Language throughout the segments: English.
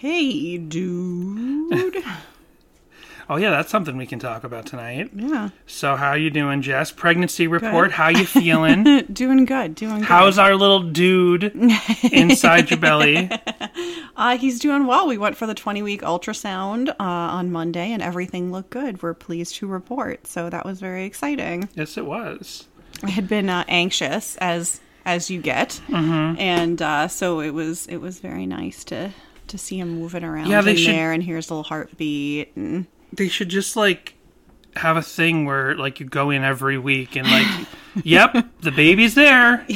Hey, dude. Oh yeah, that's something we can talk about tonight. yeah. So how you doing, Jess? Pregnancy report. How you feeling? doing good. Doing good. How's our little dude inside your belly? Uh, he's doing well. We went for the 20 week ultrasound uh, on Monday and everything looked good. We're pleased to report. So that was very exciting. Yes, it was. I had been uh, anxious as as you get, mm-hmm. and uh, so it was it was very nice to to see him moving around Yeah, they in should- there and here's a little heartbeat and They should just like have a thing where like you go in every week and like, yep, the baby's there.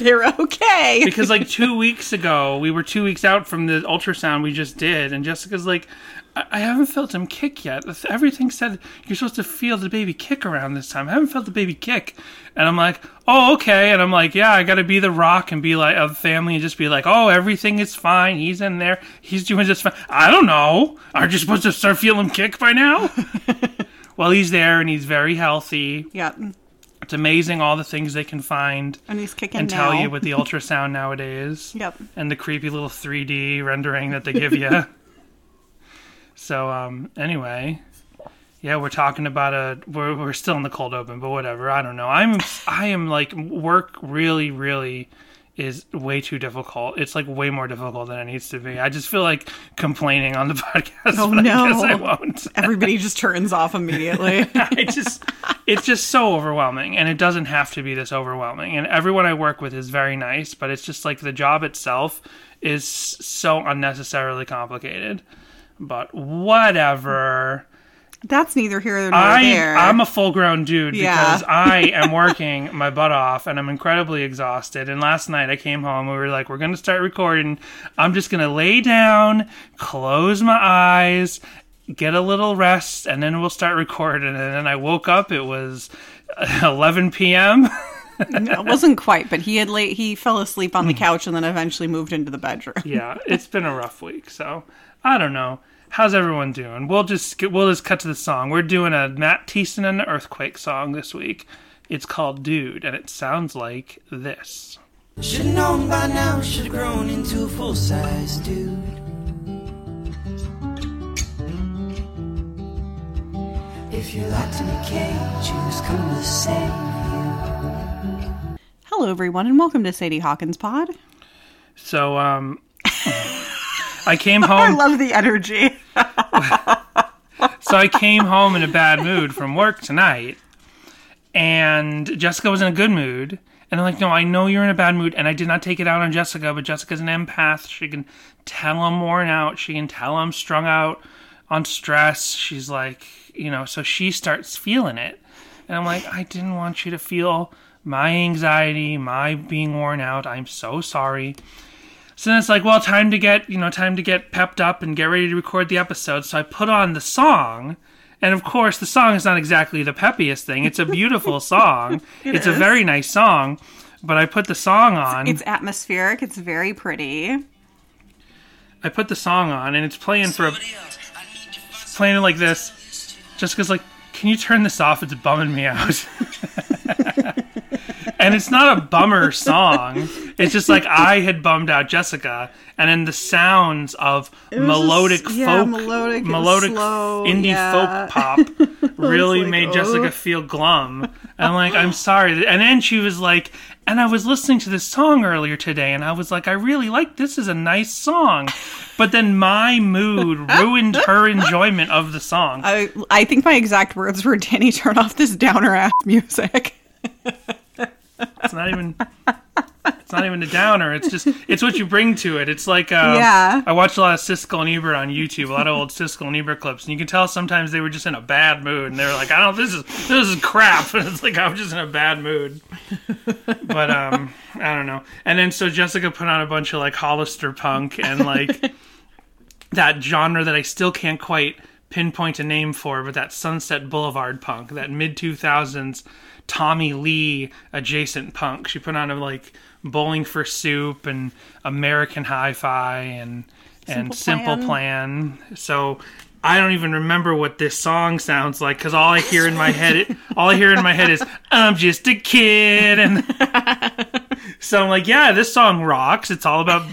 they're okay. Because like two weeks ago, we were two weeks out from the ultrasound we just did, and Jessica's like, I, I haven't felt him kick yet. Everything said you're supposed to feel the baby kick around this time. I haven't felt the baby kick, and I'm like, oh okay, and I'm like, yeah, I got to be the rock and be like of family and just be like, oh everything is fine. He's in there. He's doing just fine. I don't know. Aren't you supposed to start feeling him kick by now? well, he's there and he's very healthy. Yep. It's amazing all the things they can find And he's kicking and now. tell you with the ultrasound nowadays. Yep. And the creepy little 3D rendering that they give you. so, um, anyway, yeah, we're talking about a. We're, we're still in the cold open, but whatever. I don't know. I'm. I am like work really, really is way too difficult. It's like way more difficult than it needs to be. I just feel like complaining on the podcast. Oh, but I no. I won't. Everybody just turns off immediately. I just it's just so overwhelming and it doesn't have to be this overwhelming. And everyone I work with is very nice, but it's just like the job itself is so unnecessarily complicated. But whatever. That's neither here nor I there. I'm a full grown dude Yeah. because I am working my butt off and I'm incredibly exhausted. And last night I came home, we were like, we're gonna start recording. I'm just gonna lay down, close my eyes, get a little rest, and then we'll start recording. And then I woke up, it was 11 p.m. it wasn't quite, but he had late. He fell asleep on the hmm. couch and then eventually moved into the bedroom. yeah, it's been a rough week. So I don't know. How's everyone doing? We'll just get, we'll just cut to the song. We're doing a Matt Thiessen and the Earthquake song this week. It's called Dude, and it sounds like this. Should've known by now, should've grown into a full size dude. If you're locked in a cage, who's come to save you? Hello, everyone, and welcome to Sadie Hawkins Pod. So um I came home. I love the energy. so I came home in a bad mood from work tonight and Jessica was in a good mood and I'm like, no, I know you're in a bad mood, and I did not take it out on Jessica, but Jessica's an empath. She can tell I'm worn out. She can tell I'm strung out on stress. She's like, you know, so she starts feeling it. And I'm like, I didn't want you to feel my anxiety, my being worn out. I'm so sorry. So then it's like, well, time to get, you know, time to get pepped up and get ready to record the episode. So I put on the song. And of course, the song is not exactly the peppiest thing. It's a beautiful song. it's a very nice song. But I put the song on. It's atmospheric. It's very pretty. I put the song on, and it's playing for a, playing like this. Jessica's like, "Can you turn this off? It's bumming me out." and it's not a bummer song. It's just like I had bummed out Jessica, and then the sounds of melodic just- yeah, folk, melodic slow, indie yeah. folk pop really like, made "Oh." Jessica feel glum. And I'm like, I'm sorry. And then she was like, and I was listening to this song earlier today, and I was like, I really like this. Is a nice song. But then my mood ruined her enjoyment of the song. I I think my exact words were, "Danny, turn off this downer ass music." It's not even. It's not even a downer. It's just it's what you bring to it. It's like uh, Yeah. I watched a lot of Siskel and Ebert on YouTube, a lot of old Siskel and Ebert clips, and you can tell sometimes they were just in a bad mood, and they were like, "I don't. This is this is crap." And it's like I'm just in a bad mood. But um, I don't know. And then so Jessica put on a bunch of like Hollister punk and like that genre that I still can't quite pinpoint a name for, but that Sunset Boulevard punk, that mid 2000s Tommy Lee adjacent punk. She put on a like Bowling for Soup and American Hi-Fi and and Simple Simple Plan. So I don't even remember what this song sounds like because all I hear in my head, all I hear in my head is "I'm just a kid," and So I'm like, yeah, this song rocks. It's all about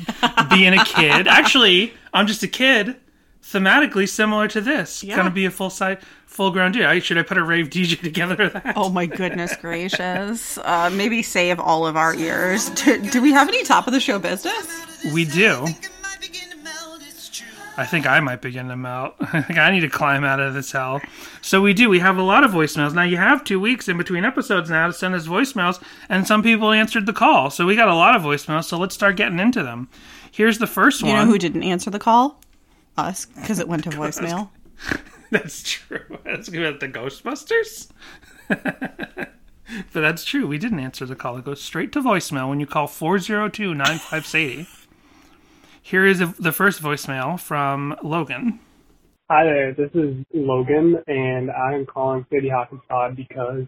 being a kid. Actually, I'm just a kid. Thematically similar to this. Yeah. Gonna be a full side, full grown dude. I, should I put a rave DJ together that? Oh my goodness gracious. Uh, maybe save all of our ears. Do, do we have any top of the show business? We do. I think I might begin to melt. I think I need to climb out of this hell. So we do. We have a lot of voicemails. Now you have two weeks in between episodes now to send us voicemails, and some people answered the call. So we got a lot of voicemails. So let's start getting into them. Here's the first You one. You know who didn't answer the call? Us, because it went to voicemail. That's true. That's about the Ghostbusters. but that's true. We didn't answer the call. It goes straight to voicemail when you call 402 9580. Here is the first voicemail from Logan. Hi there, this is Logan, and I'm calling Sadie Hawkins Pod because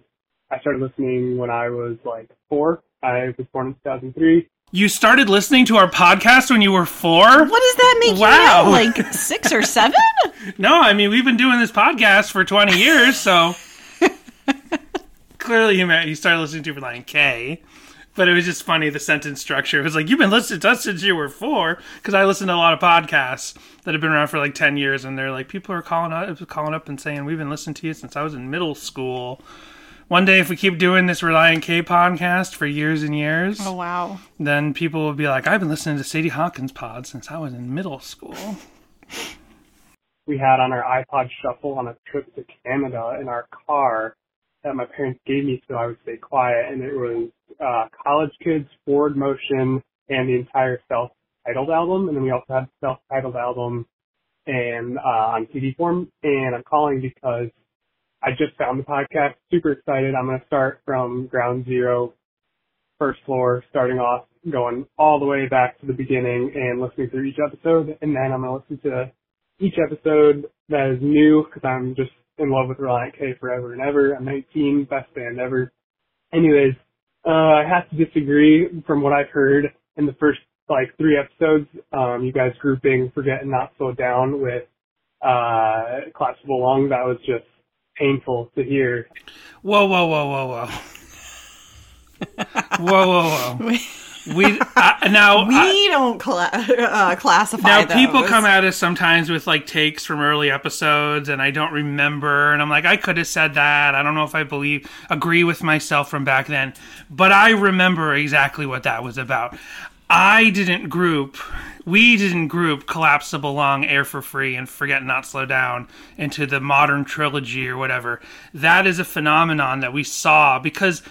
I started listening when I was like four. I was born in 2003. You started listening to our podcast when you were four? What does that make Wow. you? Like six or seven? No, I mean, we've been doing this podcast for 20 years, so. Clearly, you, you started listening to Relient K. But it was just funny, the sentence structure. It was like, you've been listening to us since you were four. Because I listened to a lot of podcasts that have been around for like 10 years, and they're like, people are calling up, calling up and saying, we've been listening to you since I was in middle school. One day, if we keep doing this Relient K podcast for years and years, Oh wow. then people will be like, I've been listening to Sadie Hawkins pod since I was in middle school. We had on our iPod Shuffle on a trip to Canada in our car that my parents gave me so I would stay quiet, and it was uh, College Kids, Forward Motion, and the entire self-titled album, and then we also had self-titled album and uh, on CD form. And I'm calling because I just found the podcast. Super excited. I'm going to start from ground zero, first floor, starting off, going all the way back to the beginning and listening through each episode. And then I'm going to listen to each episode that is new because I'm just in love with Relient K forever and ever. I'm 19, best band ever. Anyways, uh, I have to disagree from what I've heard in the first like three episodes. Um, you guys grouping Forget and Not Slow Down with uh, Collapsible Lung. That was just painful to hear. Whoa, whoa, whoa, whoa, whoa. whoa, whoa, whoa. We uh, now We I- don't cla- uh, classify now those. people come at us sometimes with like takes from early episodes, and I don't remember, and I'm like, I could have said that. I don't know if I believe agree with myself from back then, but I remember exactly what that was about. I didn't group, we didn't group Collapsible Lung, Air for Free, and Forget Not Slow Down into the modern trilogy or whatever. That is a phenomenon that we saw because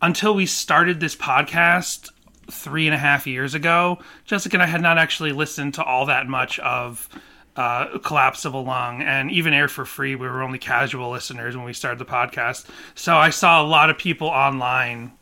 until we started this podcast three and a half years ago, Jessica and I had not actually listened to all that much of uh, Collapsible Lung and even Air for Free. We were only casual listeners when we started the podcast. So I saw a lot of people online.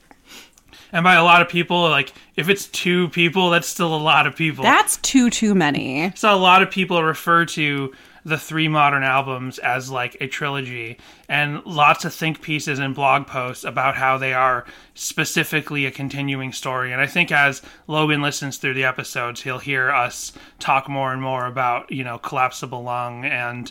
And by a lot of people, like if it's two people, that's still a lot of people. That's too too many. So a lot of people refer to the three modern albums as like a trilogy, and lots of think pieces and blog posts about how they are specifically a continuing story. And I think as Logan listens through the episodes, he'll hear us talk more and more about you know collapsible lung and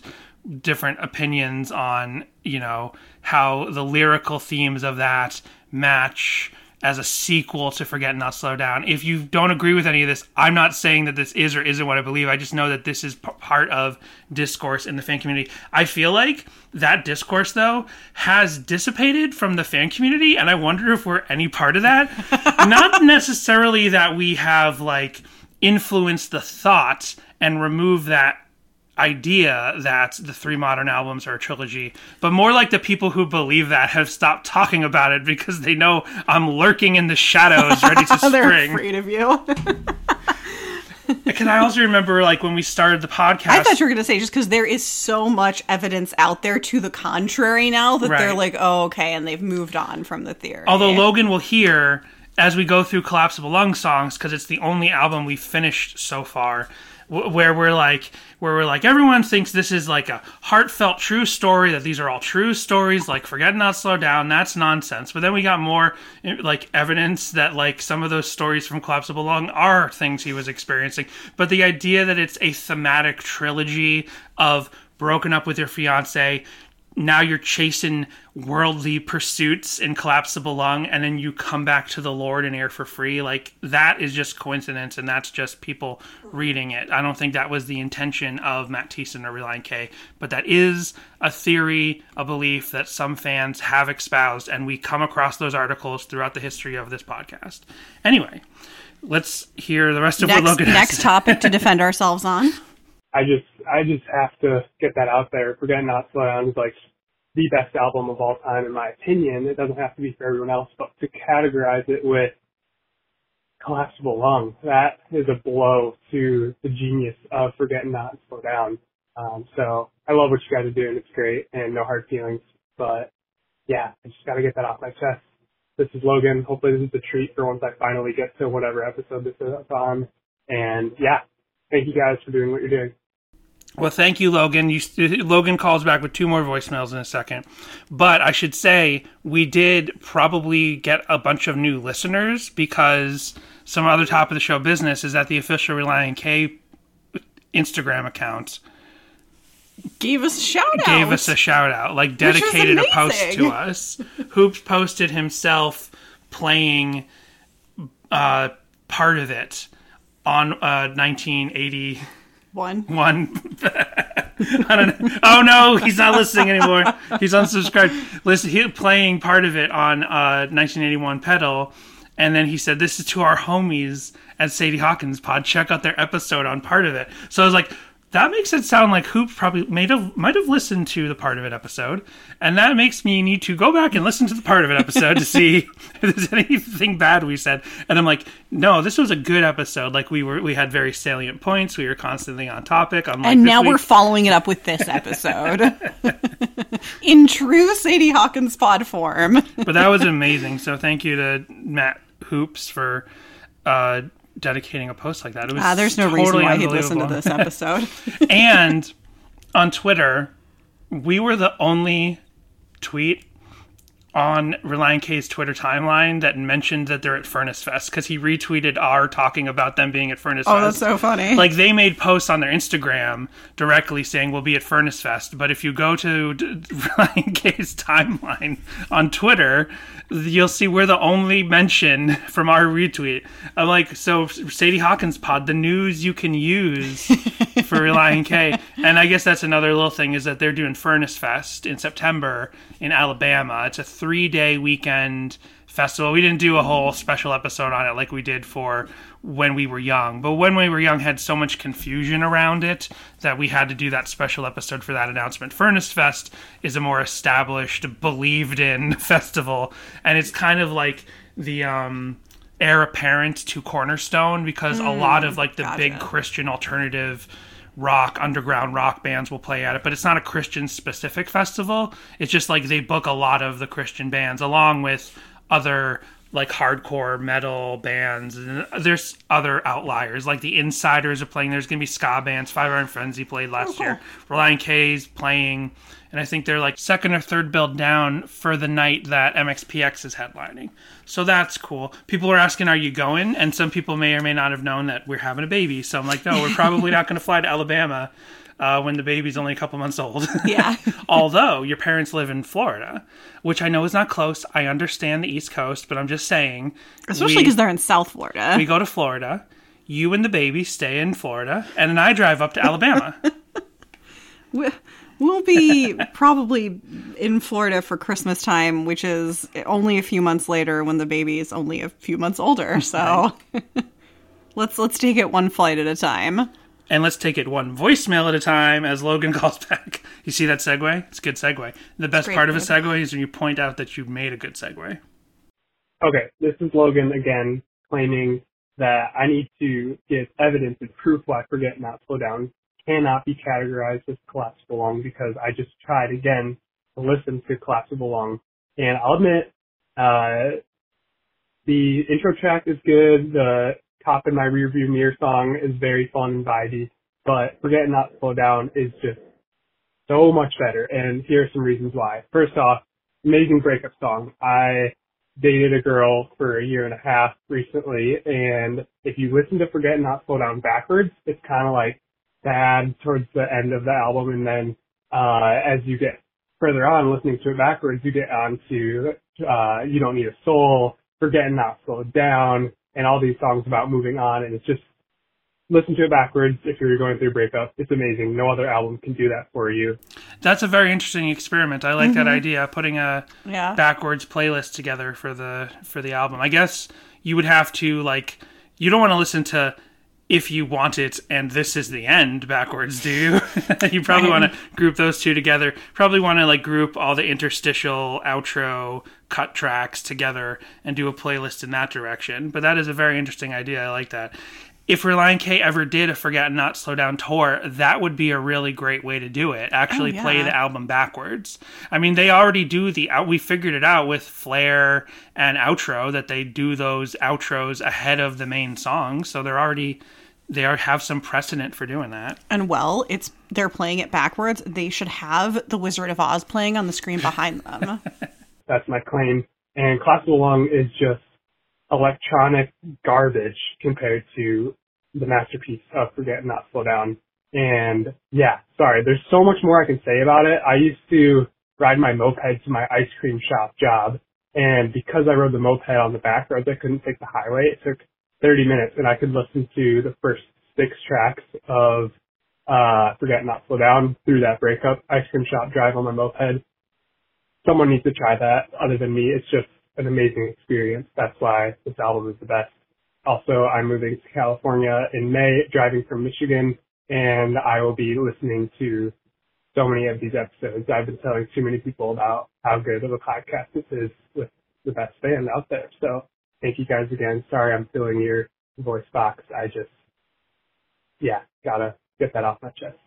different opinions on you know how the lyrical themes of that match as a sequel to Forget Not Slow Down. If you don't agree with any of this, I'm not saying that this is or isn't what I believe. I just know that this is p- part of discourse in the fan community. I feel like that discourse, though, has dissipated from the fan community, and I wonder if we're any part of that. not necessarily that we have, like, influenced the thought and removed that idea that the three modern albums are a trilogy, but more like the people who believe that have stopped talking about it because they know I'm lurking in the shadows ready to They're spring. afraid of you. Can I also remember like when we started the podcast? I thought you were going to say just because there is so much evidence out there to the contrary now that they're like, oh, okay, and they've moved on from the theory. Although Logan will hear as we go through Collapsible Lung songs because it's the only album we've finished so far where we're like where we're like everyone thinks this is like a heartfelt true story that these are all true stories like forget not slow down that's nonsense. But then we got more eh, like evidence that like some of those stories from collapsible lung are things he was experiencing. But the idea that it's a thematic trilogy of broken up with your fiance now you're chasing worldly pursuits in collapsible lung and then you come back to the lord and air for free. Like that is just coincidence and that's just people reading it. I don't think that was the intention of matt Thiessen or Relient K but that is a theory a belief that some fans have espoused and we come across those articles throughout the history of this podcast. Anyway let's hear the rest of Next, what logan has next topic to defend ourselves on. I just I just have to get that out there. Forget Not Slow Down is like the best album of all time in my opinion. It doesn't have to be for everyone else, but to categorize it with collapsible lung, that is a blow to the genius of Forget Not Slow Down. Um, so I love what you guys are doing. It's great and no hard feelings. But yeah, I just got to get that off my chest. This is Logan. Hopefully this is a treat for once I finally get to whatever episode this is on. And yeah, thank you guys for doing what you're doing. Well, thank you, Logan. You, Logan calls back with two more voicemails in a second. But I should say, we did probably get a bunch of new listeners because some other top of the show business is that the official Relient K Instagram account Gave us a shout out. gave us a shout out, like dedicated a post to us. Hoopes posted himself playing uh, part of it on uh, 1980 one. one. I don't know. Oh no, he's not listening anymore. He's unsubscribed. Listen, he playing part of it on uh, 1981 pedal, and then he said, "This is to our homies at Sadie Hawkins Pod. Check out their episode on part of it." So I was like. That makes it sound like Hoop probably might have might have listened to the part of it episode, and that makes me need to go back and listen to the part of it episode to see if there's anything bad we said. And I'm like, no, this was a good episode. Like we were, we had very salient points. We were constantly on topic. And now week. we're following it up with this episode. In true Sadie Hawkins pod form. but that was amazing. So thank you to Matt Hoopes for uh, dedicating a post like that. It was Ah, there's no totally reason why he'd listen to this episode. and on Twitter, we were the only tweet on Relient K's Twitter timeline that mentioned that they're at Furnace Fest because he retweeted our talking about them being at Furnace oh, Fest. Oh, that's so funny. like they made posts on their Instagram directly saying we'll be at Furnace Fest. But if you go to D- Ryan K's timeline on Twitter, you'll see we're the only mention from our retweet. I'm like, so Sadie Hawkins pod, the news you can use for Ryan K. And I guess that's another little thing is that they're doing Furnace Fest in September in Alabama. It's a three day weekend festival. We didn't do a whole special episode on it like we did for when we were young. But when we were young had so much confusion around it that we had to do that special episode for that announcement. Furnace Fest is a more established, believed in festival and it's kind of like the um heir apparent to Cornerstone because a lot of like the big. Christian alternative rock underground rock bands will play at it but it's not a christian specific festival. It's just like they book a lot of the christian bands along with other like hardcore metal bands and there's other outliers like the Insyderz are playing. There's gonna be ska bands. Five iron frenzy played last oh, year. Relient k's playing and i think they're like second or third build down for the night that mxpx is headlining. So that's cool. People are asking are you going? And some people may or may not have known that we're having a baby. So i'm like no we're probably not going to fly to alabama uh, when the baby's only a couple months old Yeah. although your parents live in Florida, which I know is not close. I understand the East Coast, but I'm just saying. Especially because they're in South Florida. we go to Florida. You and the baby stay in Florida, and then I drive up to Alabama. We'll be probably in Florida for Christmas time, which is only a few months later when the baby is only a few months older. So let's let's take it one flight at a time. And let's take it one voicemail at a time as Logan calls back. You see that segue? It's a good segue. The best Great part of a segue. segue is when you point out that you made a good segue. Okay, this is Logan again claiming that I need to give evidence and proof why Forget Not Slow Down cannot be categorized as collapsible lung because I just tried again to listen to collapsible lung. And I'll admit, uh, the intro track is good, the cop in my rearview mirror song is very fun and vibey, but Forget Not Slow Down is just so much better. And here are some reasons why. First off, amazing breakup song. I dated a girl for a year and a half recently, and if you listen to Forget Not Slow Down backwards, it's kind of like sad towards the end of the album, and then uh, as you get further on, listening to it backwards, you get onto uh, "You Don't Need a Soul," "Forgetting Not Slowed Down," and all these songs about moving on. And it's just listen to it backwards if you're going through a breakup. It's amazing. No other album can do that for you. That's a very interesting experiment. I like that mm-hmm. idea. Of putting a Yeah. backwards playlist together for the for the album. I guess you would have to like you don't want to listen to if you want it and this is the end backwards, do you? you probably want to group those two together. Probably want to like group all the interstitial outro cut tracks together and do a playlist in that direction. But that is a very interesting idea. I like that. If Relient K ever did a Forget Not Slow Down tour, that would be a really great way to do it. Actually, Oh, yeah. play the album backwards. I mean, they already do the out. We figured it out with Flair and outro that they do those outros ahead of the main song, so they're already they are have some precedent for doing that. And well, it's they're playing it backwards. They should have the Wizard of Oz playing on the screen behind them. That's my claim. And Classical Lung is just electronic garbage compared to the masterpiece of Forget Not Slow Down. And yeah, sorry, there's so much more I can say about it. I used to ride my moped to my ice cream shop job. And because I rode the moped on the back roads, I couldn't take the highway. It took 30 minutes and I could listen to the first six tracks of, uh, Forget Not Slow Down through that breakup ice cream shop drive on my moped someone needs to try that other than me. It's just an amazing experience. That's why this album is the best. Also, I'm moving to California in May, driving from Michigan, and I will be listening to so many of these episodes. I've been telling too many people about how good of a podcast this is with the best band out there. So thank you guys again. Sorry I'm filling your voice box. I just, yeah, gotta get that off my chest.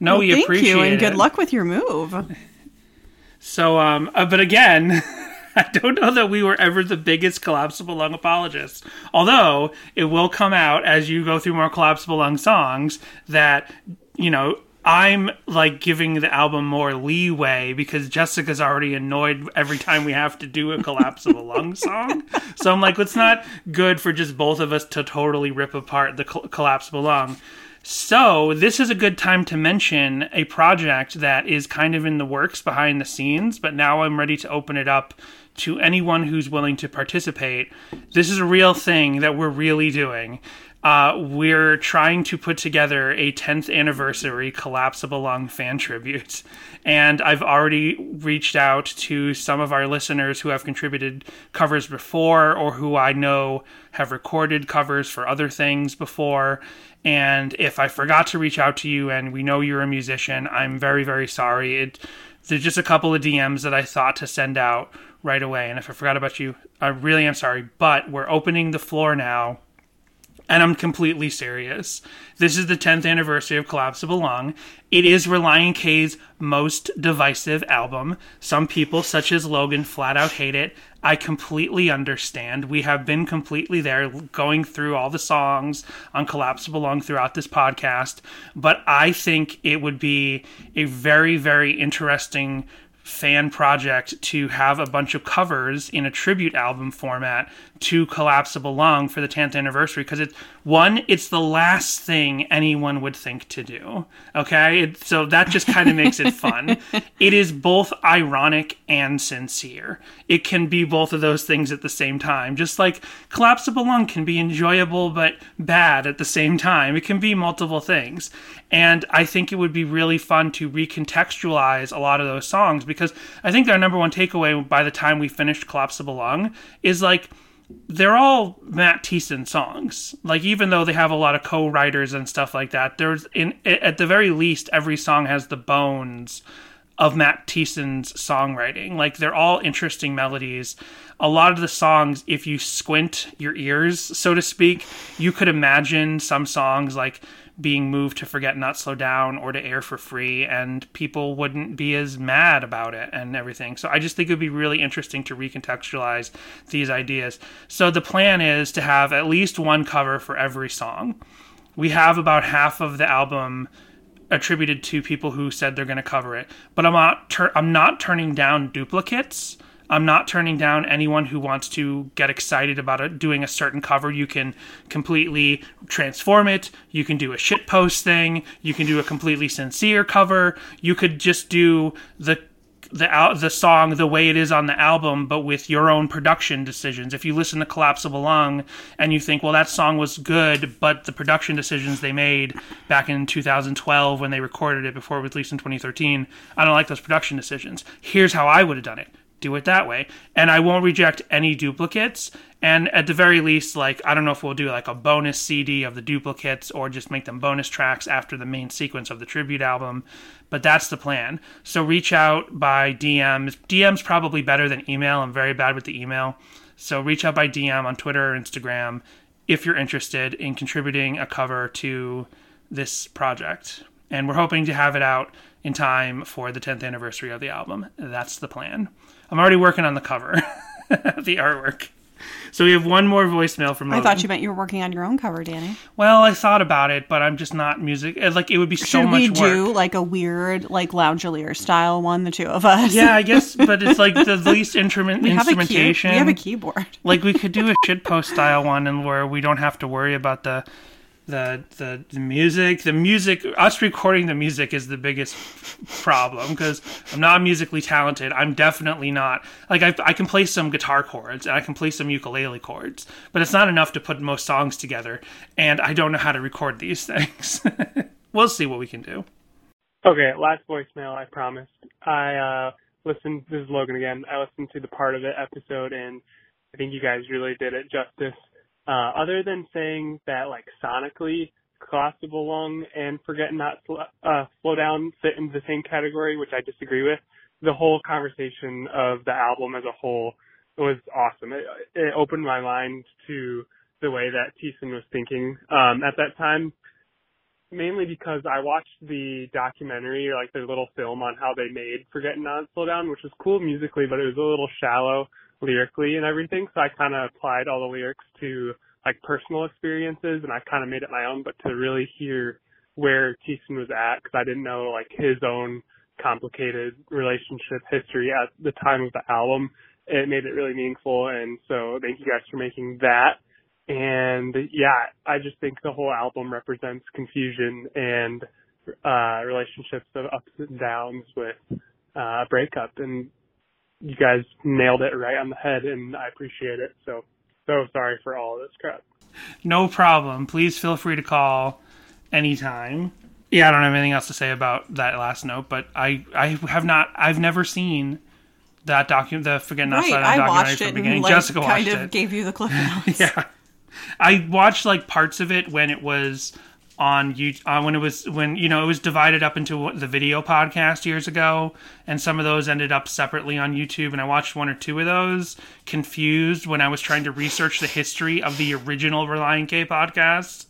No, Well, we thank appreciate you, and it. good luck with your move. So, um, uh, but again, I don't know that we were ever the biggest collapsible lung apologists. Although it will come out as you go through more collapsible lung songs that you know I'm like giving the album more leeway because Jessica's already annoyed every time we have to do a collapsible lung song. So I'm like, it's not good for just both of us to totally rip apart the col- collapsible lung. So, this is a good time to mention a project that is kind of in the works behind the scenes, but now I'm ready to open it up to anyone who's willing to participate. This is a real thing that we're really doing. Uh, we're trying to put together a 10th anniversary collapsible lung fan tribute. And I've already reached out to some of our listeners who have contributed covers before or who I know have recorded covers for other things before. And if I forgot to reach out to you and we know you're a musician, I'm very, very sorry. It, there's just a couple of DMs that I thought to send out right away. And if I forgot about you, I really am sorry. But we're opening the floor now and I'm completely serious. This is the 10th anniversary of Collapse Collapsible Lung. It is Relient K's most divisive album. Some people, such as Logan, flat out hate it. I completely understand. We have been completely there going through all the songs on Collapse Collapsible Lung throughout this podcast, but I think it would be a very, very interesting fan project to have a bunch of covers in a tribute album format to collapsible lung for the 10th anniversary because it's one it's the last thing anyone would think to do okay? It, so that just kind of makes it fun. It is both ironic and sincere. It can be both of those things at the same time. Just like collapsible lung can be enjoyable but bad at the same time. It can be multiple things. And i think it would be really fun to recontextualize a lot of those songs because i think our number one takeaway by the time we finished collapsible lung is like they're all Matt Thiessen songs. Like even though they have a lot of co-writers and stuff like that, there's in at the very least every song has the bones of Matt Thiessen's songwriting. Like they're all interesting melodies. A lot of the songs, if you squint your ears, so to speak, you could imagine some songs like being moved to forget not slow down or to air for free and people wouldn't be as mad about it and everything. So i just think it would be really interesting to recontextualize these ideas. So the plan is to have at least one cover for every song. We have about half of the album attributed to people who said they're going to cover it but i'm not tur- i'm not turning down duplicates I'm not turning down anyone who wants to get excited about it, doing a certain cover. You can completely transform it. You can do a shit post thing. You can do a completely sincere cover. You could just do the the al- the song the way it is on the album, but with your own production decisions. If you listen to Collapsible Lung and you think, well, that song was good, but the production decisions they made back in 2012 when they recorded it before it was released in 2013, I don't like those production decisions. Here's how I would have done it. Do it that way, and I won't reject any duplicates. And at the very least, like I don't know if we'll do like a bonus CD of the duplicates or just make them bonus tracks after the main sequence of the tribute album but that's the plan. So reach out by DMs. DM's probably better than email. I'm very bad with the email. So reach out by DM on Twitter or Instagram if you're interested in contributing a cover to this project. And we're hoping to have it out in time for the 10th anniversary of the album. That's the plan. I'm already working on the cover, the artwork. So we have one more voicemail from. I thought you meant you were working on your own cover, Danny. Well, I thought about it, but I'm just not music. uh, Like it would be so Should much we work. do like a weird, like Loungelier style one, the two of us? Yeah, I guess, but it's like the least instrument we have a key- we have a keyboard. like we could do a shitpost style one, and where we don't have to worry about the the the, the music. The music, us recording the music is the biggest problem because I'm not musically talented. I'm definitely not like I, I can play some guitar chords and I can play some ukulele chords, but it's not enough to put most songs together. And I don't know how to record these things. we'll see what we can do. Okay, last voicemail, I promised. I uh listened this is Logan again. I listened to the part of the episode and I think you guys really did it justice. Uh other than saying that like sonically Collapsible Lung and Forget Not Sl- uh Slow Down fit into the same category, which I disagree with. The whole conversation of the album as a whole was awesome. It, it opened my mind to the way that Thiessen was thinking um at that time mainly because I watched the documentary, or like the little film on how they made Forget Not Slow Down, which was cool musically, but it was a little shallow lyrically and everything. So I kind of applied all the lyrics to like personal experiences, and I kind of made it my own. But to really hear where Thiessen was at, because I didn't know like his own complicated relationship history at the time of the album, it made it really meaningful. And so thank you guys for making that. And yeah, I just think the whole album represents confusion and uh relationships of ups and downs with uh a breakup and you guys nailed it right on the head and I appreciate it. So so sorry for all of this crap. No problem. Please feel free to call anytime. Yeah, I don't have anything else to say about that last note, but I, I have not, I've never seen that document, the Forget Not Right, Slide I documentary watched from it the beginning. and like, Jessica watched kind of it. gave you the clip notes. yeah, I watched like parts of it when it was on you uh, when it was when you know it was divided up into the video podcast years ago, and some of those ended up separately on YouTube. And I watched one or two of those, confused when I was trying to research the history of the original Relient K podcast.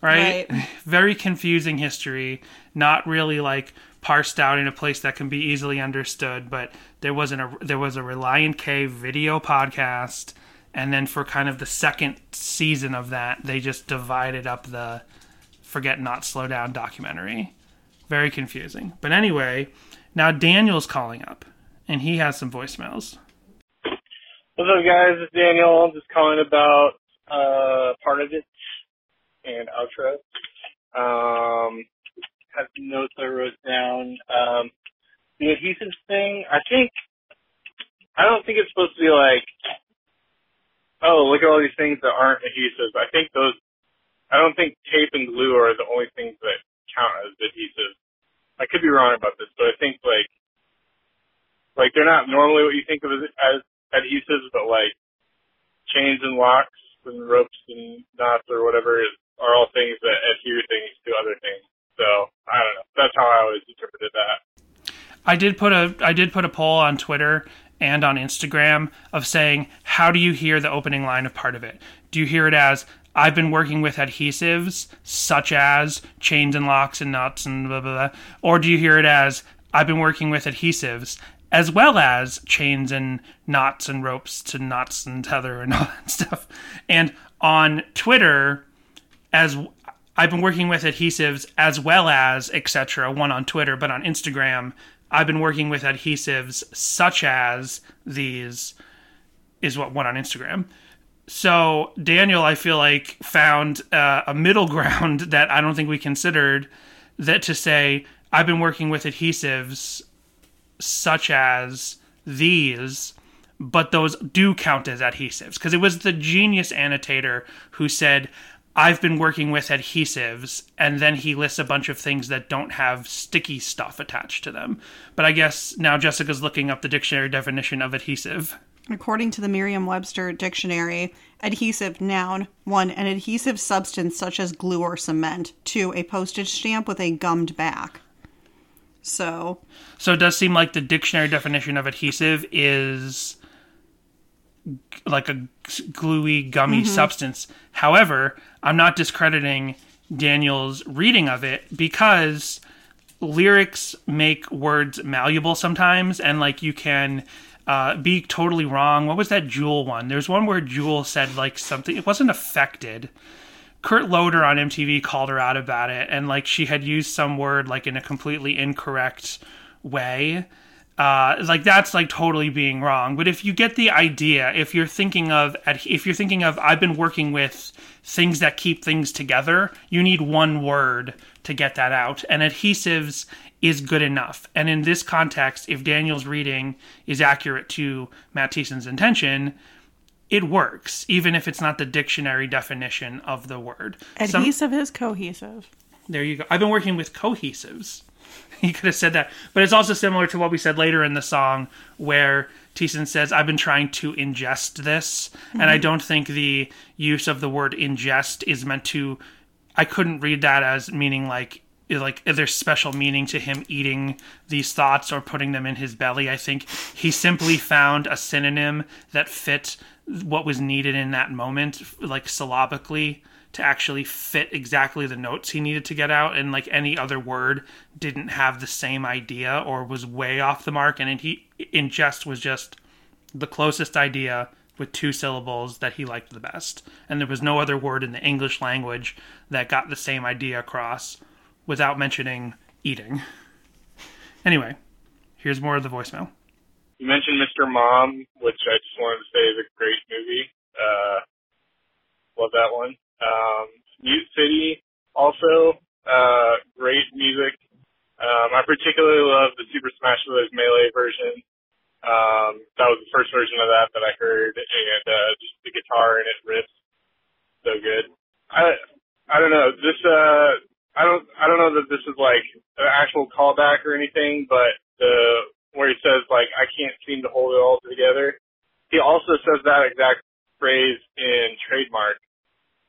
Right? Right. very confusing history, not really like parsed out in a place that can be easily understood. But there wasn't a there was a Relient K video podcast, and then for kind of the second season of that, they just divided up the Forget Not Slow Down documentary. Very confusing. But anyway, now Daniel's calling up, and he has some voicemails. What's up, guys? It's Daniel. I'm just calling about uh, part of it and outro. Um, have some notes I wrote down. Um, the adhesive thing, I think, I don't think it's supposed to be like, oh, look at all these things that aren't adhesives. I think those, I don't think tape and glue are the only things that count as adhesives. I could be wrong about this, but I think like, like they're not normally what you think of as, as adhesives, but like chains and locks and ropes and knots or whatever is, are all things that adhere things to other things. So I don't know. That's how I always interpreted that. I did put a I did put a poll on Twitter and on Instagram of saying how do you hear the opening line of part of it? Do you hear it as I've been working with adhesives such as chains and locks and nuts and blah blah blah, or do you hear it as I've been working with adhesives as well as chains and knots and ropes to knots and tether and all that stuff? And on Twitter, as I've been working with adhesives as well as etc. One on Twitter, but on Instagram, I've been working with adhesives such as these, is what went on Instagram. So Daniel, I feel like, found uh, a middle ground that I don't think we considered that to say, I've been working with adhesives such as these, but those do count as adhesives. Because it was the genius annotator who said, I've been working with adhesives, and then he lists a bunch of things that don't have sticky stuff attached to them. But I guess now Jessica's looking up the dictionary definition of adhesive. According to the Merriam Webster dictionary, adhesive noun 1. An adhesive substance such as glue or cement. 2. A postage stamp with a gummed back. So, So it does seem like the dictionary definition of adhesive is g- like a g- gluey, gummy mm-hmm. substance. However, I'm not discrediting Daniel's reading of it because lyrics make words malleable sometimes, and like you can uh, be totally wrong. What was that Jewel one? There's one where Jewel said like something. It wasn't affected. Kurt Loder on MTV called her out about it, and like she had used some word like in a completely incorrect way. Uh, like that's like totally being wrong. But if you get the idea, if you're thinking of if you're thinking of I've been working with things that keep things together, you need one word to get that out, and adhesives is good enough. And in this context, if Daniel's reading is accurate to Matt Thiessen's intention, it works, even if it's not the dictionary definition of the word. Some- adhesive is cohesive. there you go. I've been working with cohesives. He could have said that. But it's also similar to what we said later in the song where Thiessen says, I've been trying to ingest this. And I mm-hmm. don't think the use of the word ingest is meant to I couldn't read that as meaning like like there's special meaning to him eating these thoughts or putting them in his belly. I think he simply found a synonym that fit what was needed in that moment, like syllabically, to actually fit exactly the notes he needed to get out. And like any other word didn't have the same idea or was way off the mark. And he ingest was just the closest idea with two syllables that he liked the best. And there was no other word in the English language that got the same idea across without mentioning eating. Anyway, here's more of the voicemail. You mentioned Mr. Mom, which I just wanted to say is a great movie. Uh, love that one. Um, Mute City, also, uh, great music. Um, I particularly love the Super Smash Bros. Melee version. Um, that was the first version of that that I heard, and uh, just the guitar in it riffs so good. I I don't know this. Uh, I don't I don't know that this is like an actual callback or anything, but the where he says like I can't seem to hold it all together. He also says that exact phrase in trademark.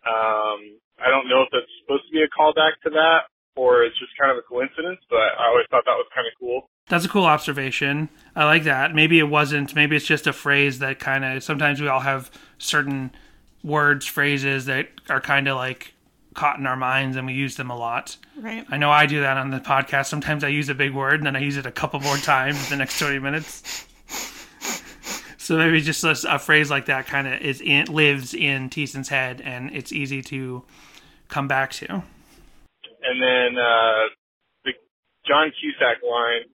Um, I don't know if that's supposed to be a callback to that or it's just kind of a coincidence, but I always thought that was kind of cool. That's a cool observation. I like that. Maybe it wasn't. Maybe it's just a phrase that kind of. Sometimes we all have certain words, phrases that are kind of like caught in our minds, and we use them a lot. Right. I know I do that on the podcast. Sometimes I use a big word, and then I use it a couple more times in the next twenty minutes. So maybe just a, a phrase like that kind of is in, lives in Thiessen's head, and it's easy to come back to. And then uh, the John Cusack line.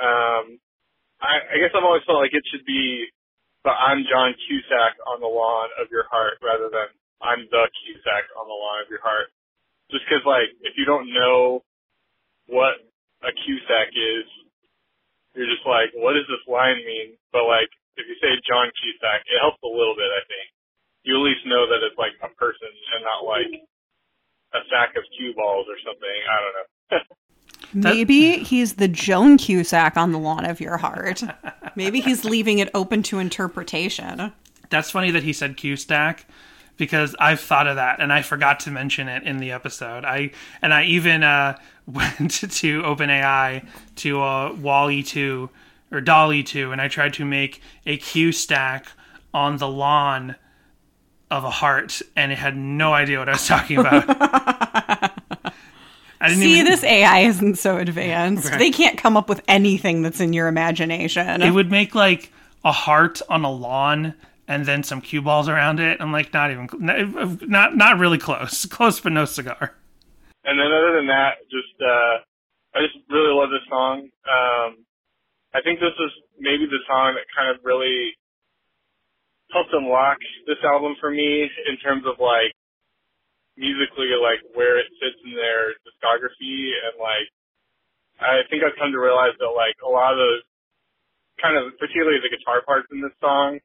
Um, I, I guess I've always felt like it should be, but I'm John Cusack on the lawn of your heart, rather than I'm the Cusack on the lawn of your heart. Just because, like, if you don't know what a Cusack is, you're just like, what does this line mean? But like, if you say John Cusack, it helps a little bit. I think you at least know that it's like a person and not like a sack of cue balls or something. I don't know. Maybe he's the Joan Cusack on the lawn of your heart. Maybe he's leaving it open to interpretation. That's funny that he said Q stack because I've thought of that and I forgot to mention it in the episode. I and I even uh, went to OpenAI to uh, Wally two or DALL-E two, and I tried to make a Q stack on the lawn of a heart, and it had no idea what I was talking about. I didn't See, even. this AI isn't so advanced. Right. They can't come up with anything that's in your imagination. it would make like a heart on a lawn and then some cue balls around it. I'm like, not even, not, not really close. Close, but no cigar. and then other than that, just uh, I just really love this song. Um, I think this is maybe the song that kind of really helped unlock this album for me in terms of like musically, like where it sits in their discography, and like I think I've come to realize that like a lot of the kind of particularly the guitar parts in this song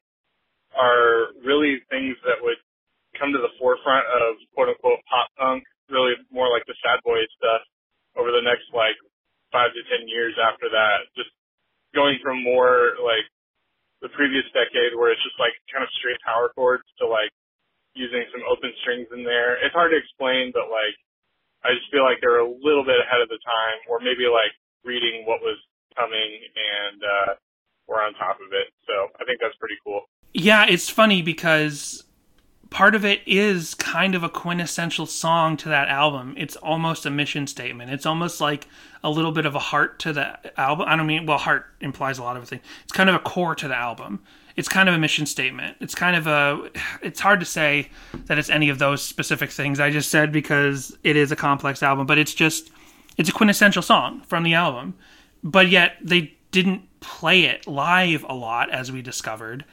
are really things that would come to the forefront of quote unquote pop punk, really more like the sad boy stuff over the next like five to ten years after that. Just going from more like the previous decade where it's just like kind of straight power chords to like using some open strings in there. It's hard to explain, but like I just feel like they're a little bit ahead of the time, or maybe like reading what was coming and uh, we're on top of it. So I think that's pretty cool. Yeah, it's funny because part of it is kind of a quintessential song to that album. It's almost a mission statement. It's almost like a little bit of a heart to the album. I don't mean well, heart implies a lot of things. It's kind of a core to the album. It's kind of a mission statement. It's kind of a. It's hard to say that it's any of those specific things I just said because it is a complex album, but it's just it's a quintessential song from the album. But yet they didn't play it live a lot, as we discovered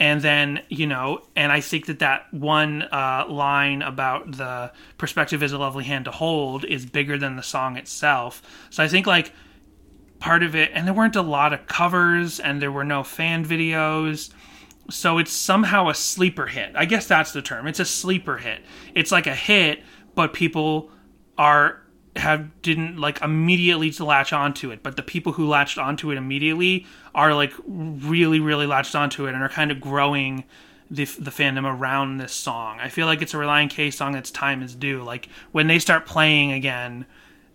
and then you know and i think that that one uh, line about the perspective is a lovely hand to hold is bigger than the song itself. So i think like part of it and there weren't a lot of covers and there were no fan videos. So it's somehow a sleeper hit. I guess that's the term. It's a sleeper hit. It's like a hit but people are have didn't like immediately to latch onto it, but the people who latched onto it immediately are like really, really latched onto it and are kind of growing the the fandom around this song. I feel like it's a Relient K song that's time is due. Like when they start playing again,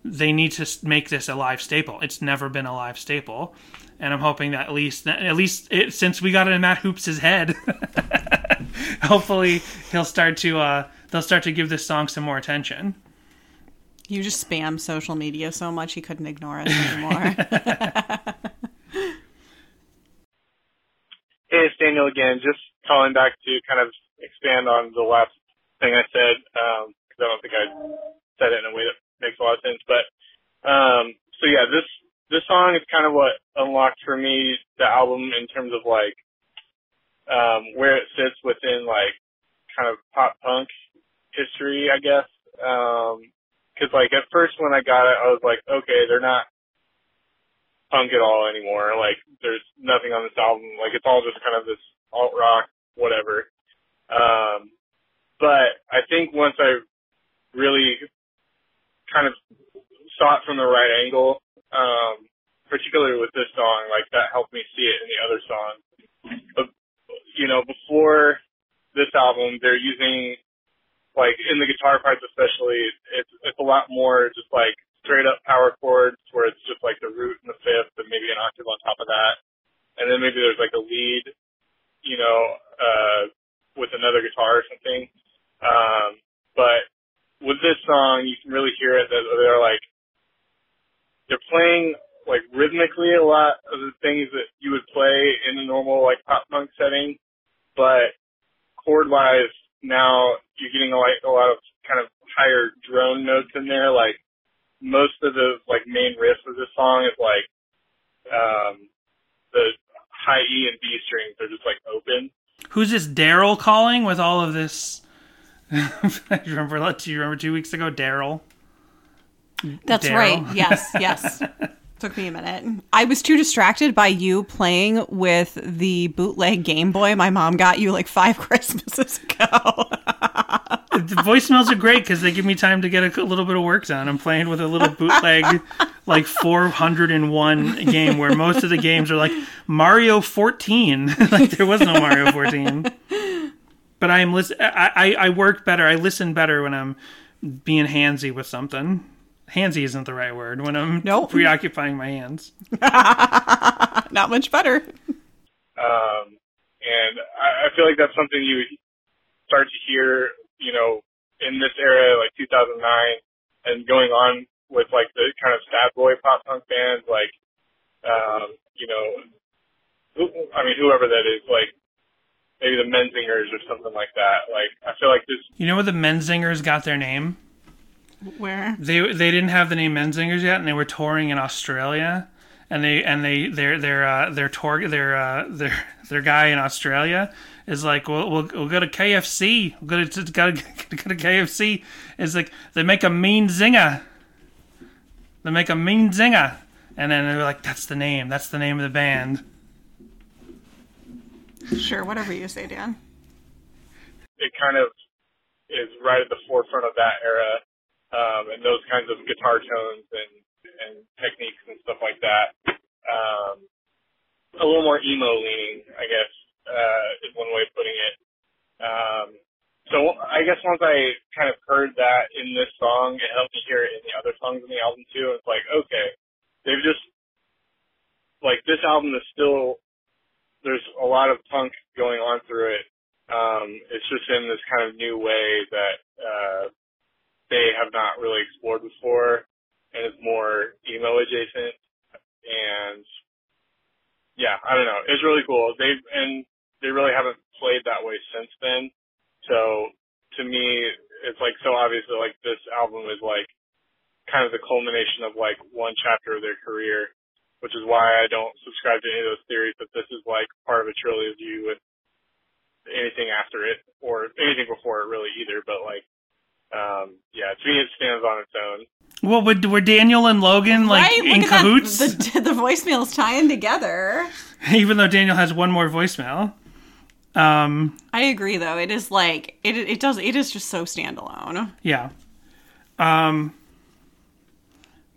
they need to make this a live staple. It's never been a live staple, and I'm hoping that at least at least it, since we got it in Matt Hoopes' head, hopefully he'll start to uh, they'll start to give this song some more attention. You just spam social media so much he couldn't ignore us anymore. hey, it's Daniel again. Just calling back to kind of expand on the last thing I said, because um, I don't think I said it in a way that makes a lot of sense. But um, so yeah, this this song is kind of what unlocked for me the album in terms of like um, where it sits within like kind of pop punk history, I guess. Um, Cause like at first when I got it, I was like, okay, they're not punk at all anymore. Like there's nothing on this album. Like it's all just kind of this alt rock, whatever. Um, but I think once I really kind of saw it from the right angle, um, particularly with this song, like that helped me see it in the other songs. But, you know, before this album, they're using like in the guitar parts especially, it's it's a lot more just like straight up power chords where it's just like the root and the fifth and maybe an octave on top of that. And then maybe there's like a lead, you know, uh with another guitar or something. Um but with this song you can really hear it that they're like they're playing like rhythmically a lot of the things that you would play in a normal like pop punk setting, but chord wise now you're getting a, like a lot of kind of higher drone notes in there. Like most of the like main riff of this song is like um, the high E and B strings are just like open. Who's this Daryl calling with all of this? I remember. Do you remember two weeks ago, Daryl? That's Darryl? right. Yes, yes. Took me a minute. I was too distracted by you playing with the bootleg Game Boy my mom got you like five Christmases ago. the voicemails are great because they give me time to get a little bit of work done. I'm playing with a little bootleg, like 401 game where most of the games are like Mario 14. like there was no Mario 14. But I am listen. I, I I work better. I listen better when I'm being handsy with something handsy isn't the right word when I'm nope. preoccupying my hands. Not much better. Um, and I, I feel like that's something you start to hear, you know, in this era, like 2009, and going on with like the kind of sad boy pop punk bands, like, um, you know, who, I mean, whoever that is, like maybe the Menzingers or something like that. Like, I feel like this. You know where the Menzingers got their name? Where? they they didn't have the name Menzingers yet, and they were touring in Australia, and they and they their their uh, their tour their uh, their their guy in Australia is like, we'll we'll, we'll go to KFC, we'll go to go to, go to KFC. It's like they make a mean zinger, they make a mean zinger, and then they're like, that's the name, that's the name of the band. Sure, whatever you say, Dan. it kind of is right at the forefront of that era, um, and those kinds of guitar tones and and techniques and stuff like that. Um, a little more emo leaning, I guess, uh, is one way of putting it. Um, so I guess once I kind of heard that in this song, it helped me hear it in the other songs in the album too. It's like, okay, they've just like this album is still there's a lot of punk going on through it um, it's just in this kind of new way that uh, they have not really explored before, and it's more emo adjacent. And yeah, I don't know, it's really cool. They've and they really haven't played that way since then. So to me, it's like so obvious that like this album is like kind of the culmination of like one chapter of their career, which is why I don't subscribe to any of those theories that this is like part of a trilogy with anything after it or anything before it really either. But like, um, yeah, to me it stands on its own. Well, were, were Daniel and Logan like right? in Look cahoots? at that. The, the voicemails tying together. Even though Daniel has one more voicemail. Um, I agree, though. It is like it. It does. It is just so standalone. Yeah. Um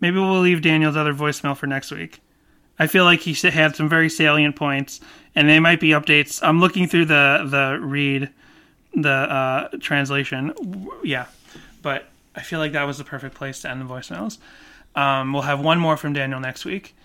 maybe we'll leave Daniel's other voicemail for next week. I feel like he had some very salient points and they might be updates. I'm looking through the the read the uh translation. Yeah. But I feel like that was the perfect place to end the voicemails. Um we'll have one more from Daniel next week.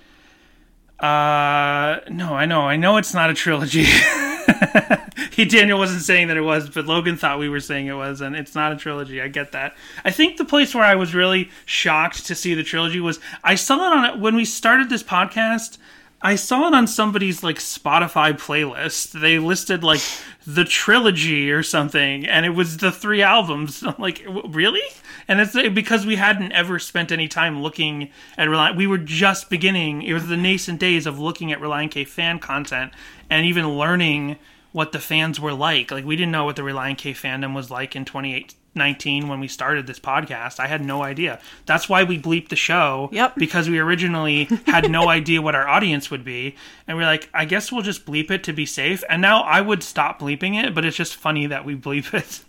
Uh no, I know. I know it's not a trilogy. he Daniel wasn't saying that it was, but Logan thought we were saying it was, and it's not a trilogy. I get that. I think the place where I was really shocked to see the trilogy was I saw it on when we started this podcast. I saw it on somebody's like Spotify playlist. They listed like the trilogy or something, and it was the three albums. I'm like, really? And it's uh, because we hadn't ever spent any time looking at Relient. We were just beginning. It was the nascent days of looking at Relient K fan content and even learning what the fans were like. Like we didn't know what the Relient K fandom was like in 2019 when we started this podcast. I had no idea. That's why we bleeped the show. Yep. Because we originally had no idea what our audience would be, and we're like, I guess we'll just bleep it to be safe. And now I would stop bleeping it, but it's just funny that we bleep it.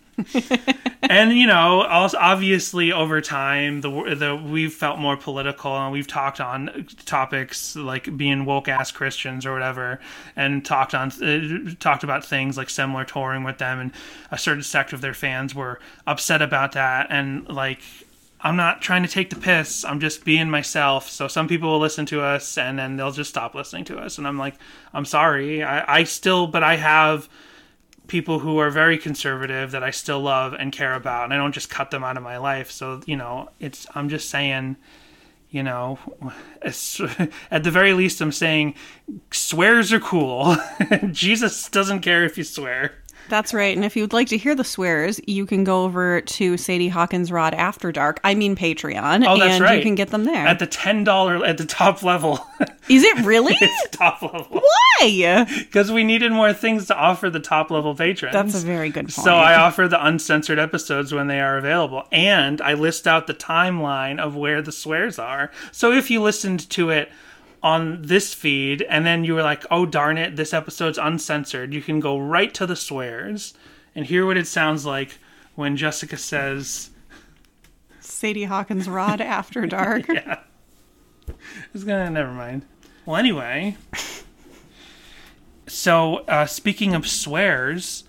And you know, also obviously over time, the the we've felt more political, and we've talked on topics like being woke ass Christians or whatever, and talked on uh, talked about things like similar touring with them, and a certain sect of their fans were upset about that, and like. I'm not trying to take the piss. I'm just being myself. So some people will listen to us and then they'll just stop listening to us. And I'm like, I'm sorry. I, I still, but I have people who are very conservative that I still love and care about, and I don't just cut them out of my life. So you know, it's I'm just saying, you know, at the very least, I'm saying swears are cool. Jesus doesn't care if you swear. That's right. And if you'd like to hear the swears, you can go over to Sadie Hawkins Pod After Dark. I mean Patreon. Oh, that's and right. you can get them there. At the ten dollar at the top level, Is it really? it's top level Why? because we needed more things to offer the top level patrons. That's a very good point. So I offer the uncensored episodes when they are available, and I list out the timeline of where the swears are. So if you listened to it on this feed and then you were like, "Oh darn it, this episode's uncensored," you can go right to the swears and hear what it sounds like when Jessica says, Sadie Hawkins Pod After Dark. Yeah. "It's gonna never mind." Well, anyway, so uh, speaking of swears.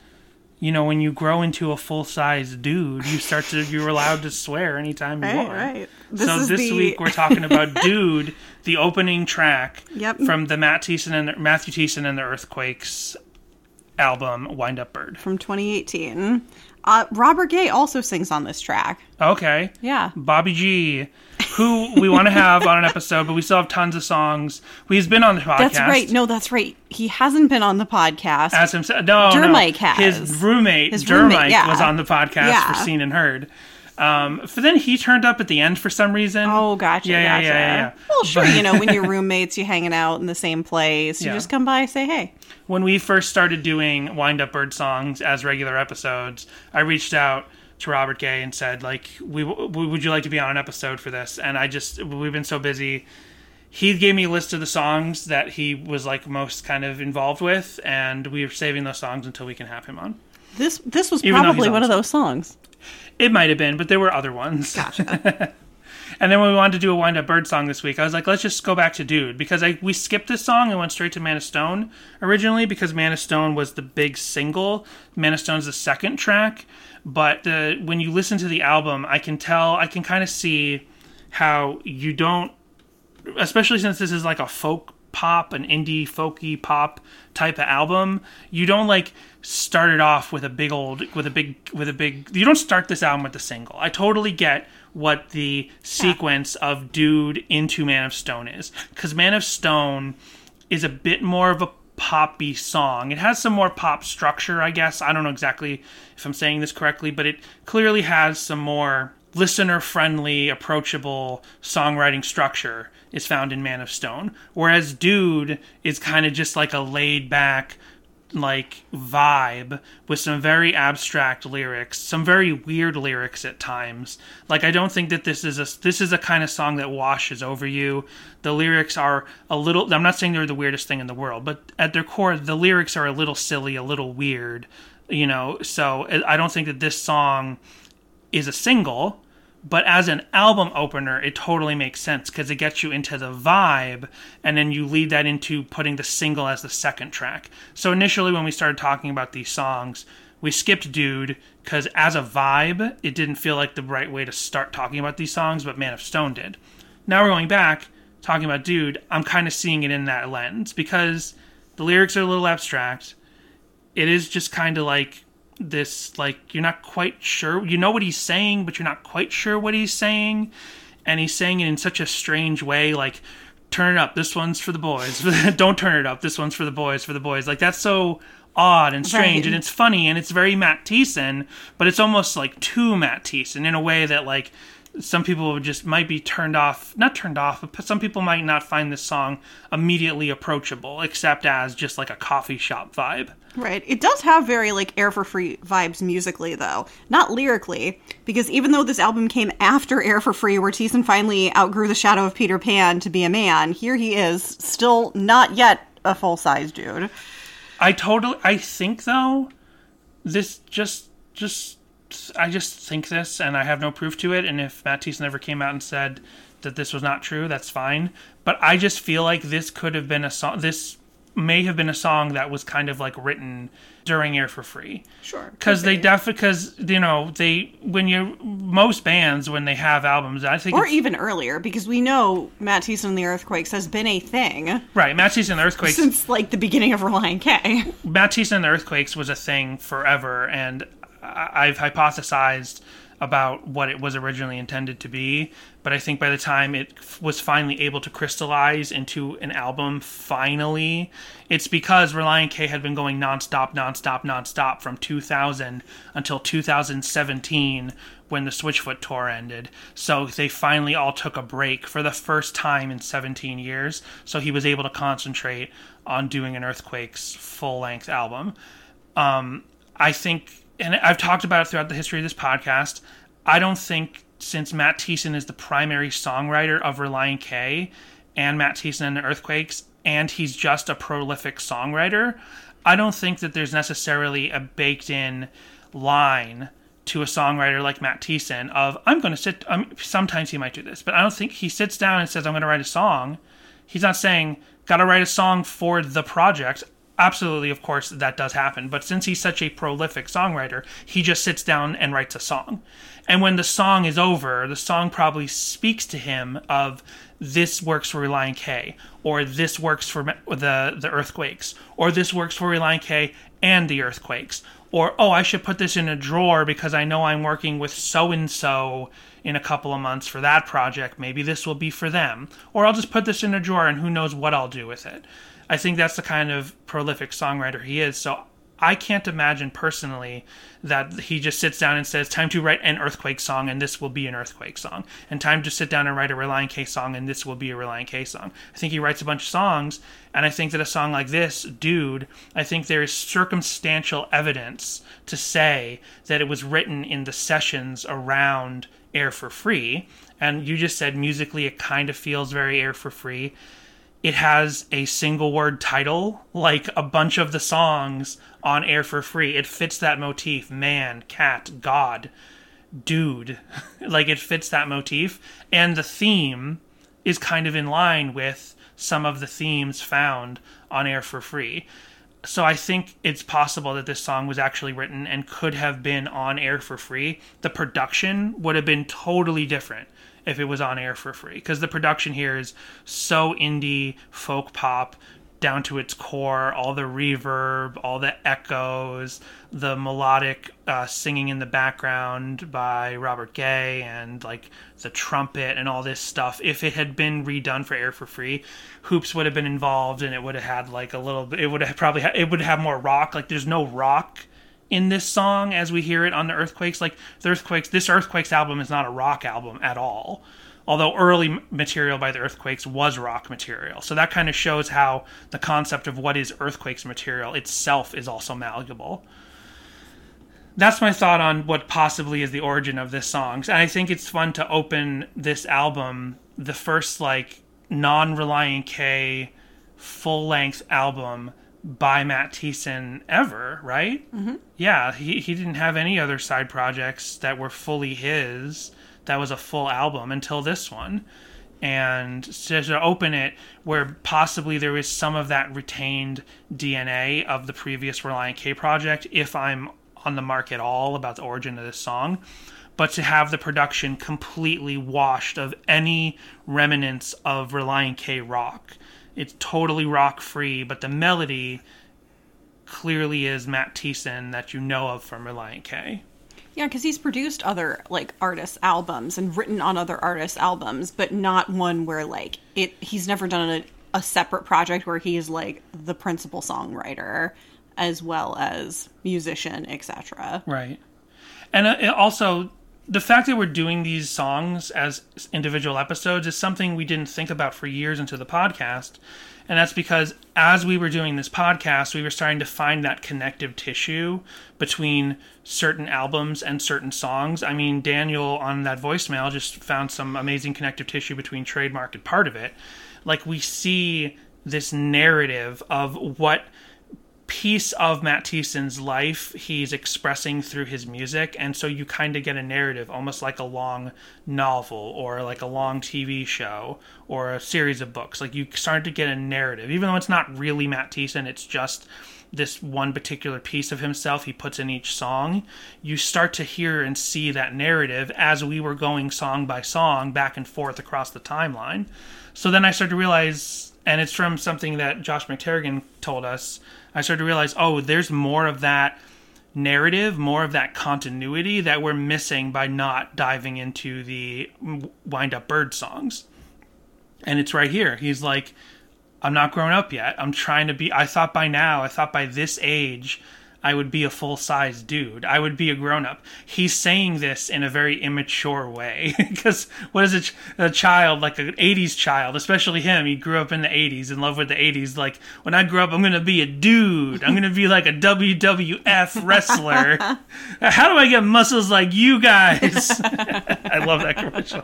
You know, when you grow into a full size dude, you start to you're allowed to swear anytime you Right, want. right. This so is this the week we're talking about "Dude," the opening track Yep. from the Matt Thiessen and the, Matthew Thiessen and the Earthquakes album "Wind Up Bird." from 2018. Uh, Robert Gay also sings on this track. Okay, Yeah. Bobby G, who we want to have on an episode, but we still have tons of songs. He's been on the podcast. That's right. No, that's right. He hasn't been on the podcast. as himself. No, Dermike no. has. His roommate, His Dermike, roommate, yeah. was on the podcast Yeah. for Seen and Heard. Um, but then he turned up at the end for some reason. Oh, gotcha, Yeah, yeah, gotcha. yeah, yeah, yeah. Well, sure, you know, when you're roommates, you're hanging out in the same place. You Yeah. just come by, say hey. when we first started doing wind up bird songs as regular episodes i reached out to robert gay and said like we, we would you like to be on an episode for this and i just we've been so busy he gave me a list of the songs that he was like most kind of involved with and we are saving those songs until we can have him on This this was Even probably one of those songs. It might have been but there were other ones Gotcha. And then when we wanted to do a wind up bird song this week, I was like, let's just go back to Dude because I we skipped this song and went straight to Man of Stone originally because Man of Stone was the big single. Man of Stone's the second track, but the, when you listen to the album, I can tell, I can kind of see how you don't, especially since this is like a folk pop, an indie folky pop type of album, you don't like start it off with a big old with a big with a big you don't start this album with a single. I totally get what the sequence of Dude into Man of Stone is cuz Man of Stone is a bit more of a poppy song. It has some more pop structure, I guess. I don't know exactly if I'm saying this correctly, but it clearly has some more listener friendly, approachable songwriting structure is found in Man of Stone. Whereas Dude is kind of just like a laid back like vibe with some very abstract lyrics, some very weird lyrics at times. Like I don't think that this is a this is a kind of song that washes over you. The lyrics are a little I'm not saying they're the weirdest thing in the world, but at their core the lyrics are a little silly, a little weird, you know. So I don't think that this song is a single, but as an album opener, it totally makes sense because it gets you into the vibe, and then you lead that into putting the single as the second track. So initially, when we started talking about these songs, we skipped Dude because as a vibe, it didn't feel like the right way to start talking about these songs, but Man of Stone did. Now we're going back, talking about Dude, I'm kind of seeing it in that lens because the lyrics are a little abstract. It is just kind of like this like you're not quite sure you know what he's saying but you're not quite sure what he's saying. And he's saying it in such a strange way like turn it up. This one's for the boys. Don't turn it up. This one's for the boys for the boys. Like that's so odd and strange Right. and it's funny and it's very Matt Thiessen but it's almost like too Matt Thiessen in a way that like some people just might be turned off not turned off but some people might not find this song immediately approachable except as just like a coffee shop vibe Right. It does have very like Air for Free vibes musically though. Not lyrically, because even though this album came after Air for Free where Thiessen finally outgrew the shadow of Peter Pan to be a man, here he is, still not yet a full size dude. I totally. I think though, this just just I just think this, and I have no proof to it. And if Matt Thiessen never came out and said that this was not true, that's fine. But I just feel like this could have been a song. This may have been a song that was kind of like written during Air for Free. Sure. Because they definitely, because you know they when you most bands when they have albums I think Or even earlier, because we know Matt Thiessen and the Earthquakes has been a thing right Matt Thiessen and the Earthquakes since like the beginning of Relient K. Matt Thiessen and the Earthquakes was a thing forever, and I've hypothesized about what it was originally intended to be. But I think by the time it was finally able to crystallize into an album, finally, it's because Relient K had been going nonstop, nonstop, nonstop from 2000 until 2017 when the Switchfoot tour ended. So they finally all took a break for the first time in 17 years. So he was able to concentrate on doing an Earthquakes full length album. Um, I think, and I've talked about it throughout the history of this podcast. I don't think since Matt Thiessen is the primary songwriter of Relient K and Matt Thiessen and the Earthquakes, and he's just a prolific songwriter, I don't think that there's necessarily a baked in line to a songwriter like Matt Thiessen of I'm going to sit. Sometimes he might do this, but I don't think he sits down and says I'm going to write a song. He's not saying got to write a song for the project. Absolutely, of course, that does happen. But since he's such a prolific songwriter, he just sits down and writes a song. And when the song is over, the song probably speaks to him of this works for Relient K, or this works for the the Earthquakes, or this works for Relient K and the Earthquakes, or oh, I should put this in a drawer because I know I'm working with so and so in a couple of months for that project. Maybe this will be for them, or I'll just put this in a drawer and who knows what I'll do with it. I think that's the kind of prolific songwriter he is. So I can't imagine personally that he just sits down and says, "Time to write an earthquake song, and this will be an earthquake song," and time to sit down and write a Relient K song, and this will be a Relient K song. I think he writes a bunch of songs, and I think that a song like this, "Dude," I think there is circumstantial evidence to say that it was written in the sessions around Air for Free, and you just said musically it kind of feels very Air for Free it has a single word title like a bunch of the songs on air for free. It fits that motif. Man cat god dude. Like it fits that motif. And the theme is kind of in line with some of the themes found on air for free. So i think it's possible that this song was actually written and could have been on air for free. The production would have been totally different if it was on air for free. Because the production here is so indie folk pop down to its core all the reverb all the echoes the melodic uh, singing in the background by robert gay and like the trumpet and all this stuff. If it had been redone for air for free Hoopes would have been involved and it would have had like a little it would have probably ha- it would have more rock. Like there's no rock in this song as we hear it on the earthquakes like the earthquakes this earthquakes album is not a rock album at all. Although early material by the earthquakes was rock material. So that kind of shows how the concept of what is earthquakes material itself is also malleable. That's my thought on what possibly is the origin of this song. And i think it's fun to open this album the first like non-relient k full-length album by Matt Thiessen ever, right? Mm-hmm. Yeah, he, he didn't have any other side projects that were fully his. That was a full album until this one. And to, to open it where possibly there is some of that retained DNA of the previous Relient K project, if I'm on the mark at all about the origin of this song, but to have the production completely washed of any remnants of Relient K rock it's totally rock free, but the melody clearly is Matt Thiessen that you know of from Relient K. Yeah, because he's produced other like artists' albums and written on other artists' albums, but not one where like it. He's never done a, a separate project where he's like the principal songwriter as well as musician, etc. Right, and uh, also the fact that we're doing these songs as individual episodes is something we didn't think about for years into the podcast. And that's because as we were doing this podcast, we were starting to find that connective tissue between certain albums and certain songs. I mean, Daniel on that voicemail just found some amazing connective tissue between Trademark and part of it. Like, we see this narrative of what piece of Matt Thiessen's life he's expressing through his music, and so you kind of get a narrative, almost like a long novel or like a long TV show or a series of books. Like you start to get a narrative, even though it's not really Matt Thiessen, it's just this one particular piece of himself he puts in each song. You start to hear and see that narrative as we were going song by song back and forth across the timeline. So then I started to realize, and it's from something that Josh McTerrigan told us I started to realize, oh, there's more of that narrative, more of that continuity that we're missing by not diving into the wind up bird songs. And it's right here. He's like, I'm not grown up yet. I'm trying to be. I thought by now, I thought by this age, I would be a full size dude. I would be a grown up. He's saying this in a very immature way because what is it? A child, like an 80s child, especially him, he grew up in the 80s, in love with the 80s. Like, when I grow up, I'm going to be a dude. I'm going to be like a WWF wrestler. How do I get muscles like you guys? I love that commercial.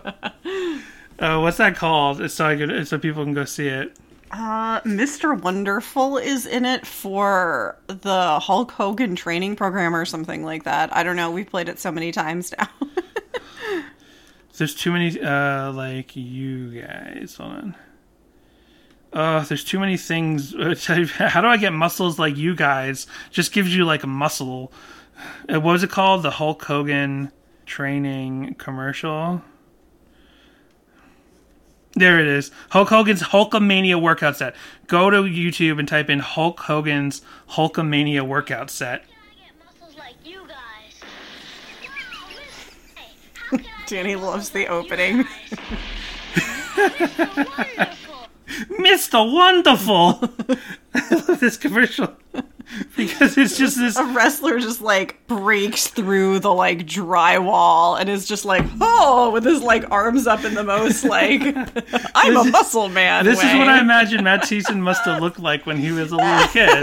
Uh, what's that called? It's so I could, so people can go see it. Uh, Mr. Wonderful is in it for the Hulk Hogan training program or something like that. I don't know. We've played it so many times now. there's too many, uh, like you guys. Hold on. Uh, there's too many things. How do I get muscles like you guys? Just gives you like a muscle. Uh, what was it called? The Hulk Hogan training commercial. There it is. Hulk Hogan's Hulkamania workout set. Go to YouTube and type in Hulk Hogan's Hulkamania workout set. Danny loves the opening. Mr. Wonderful! I love this commercial. because it's just this a wrestler just like breaks through the like drywall and is just like oh with his like arms up in the most like I'm a muscle man. This is what I imagine Matt Thiessen must have looked like when he was a little kid.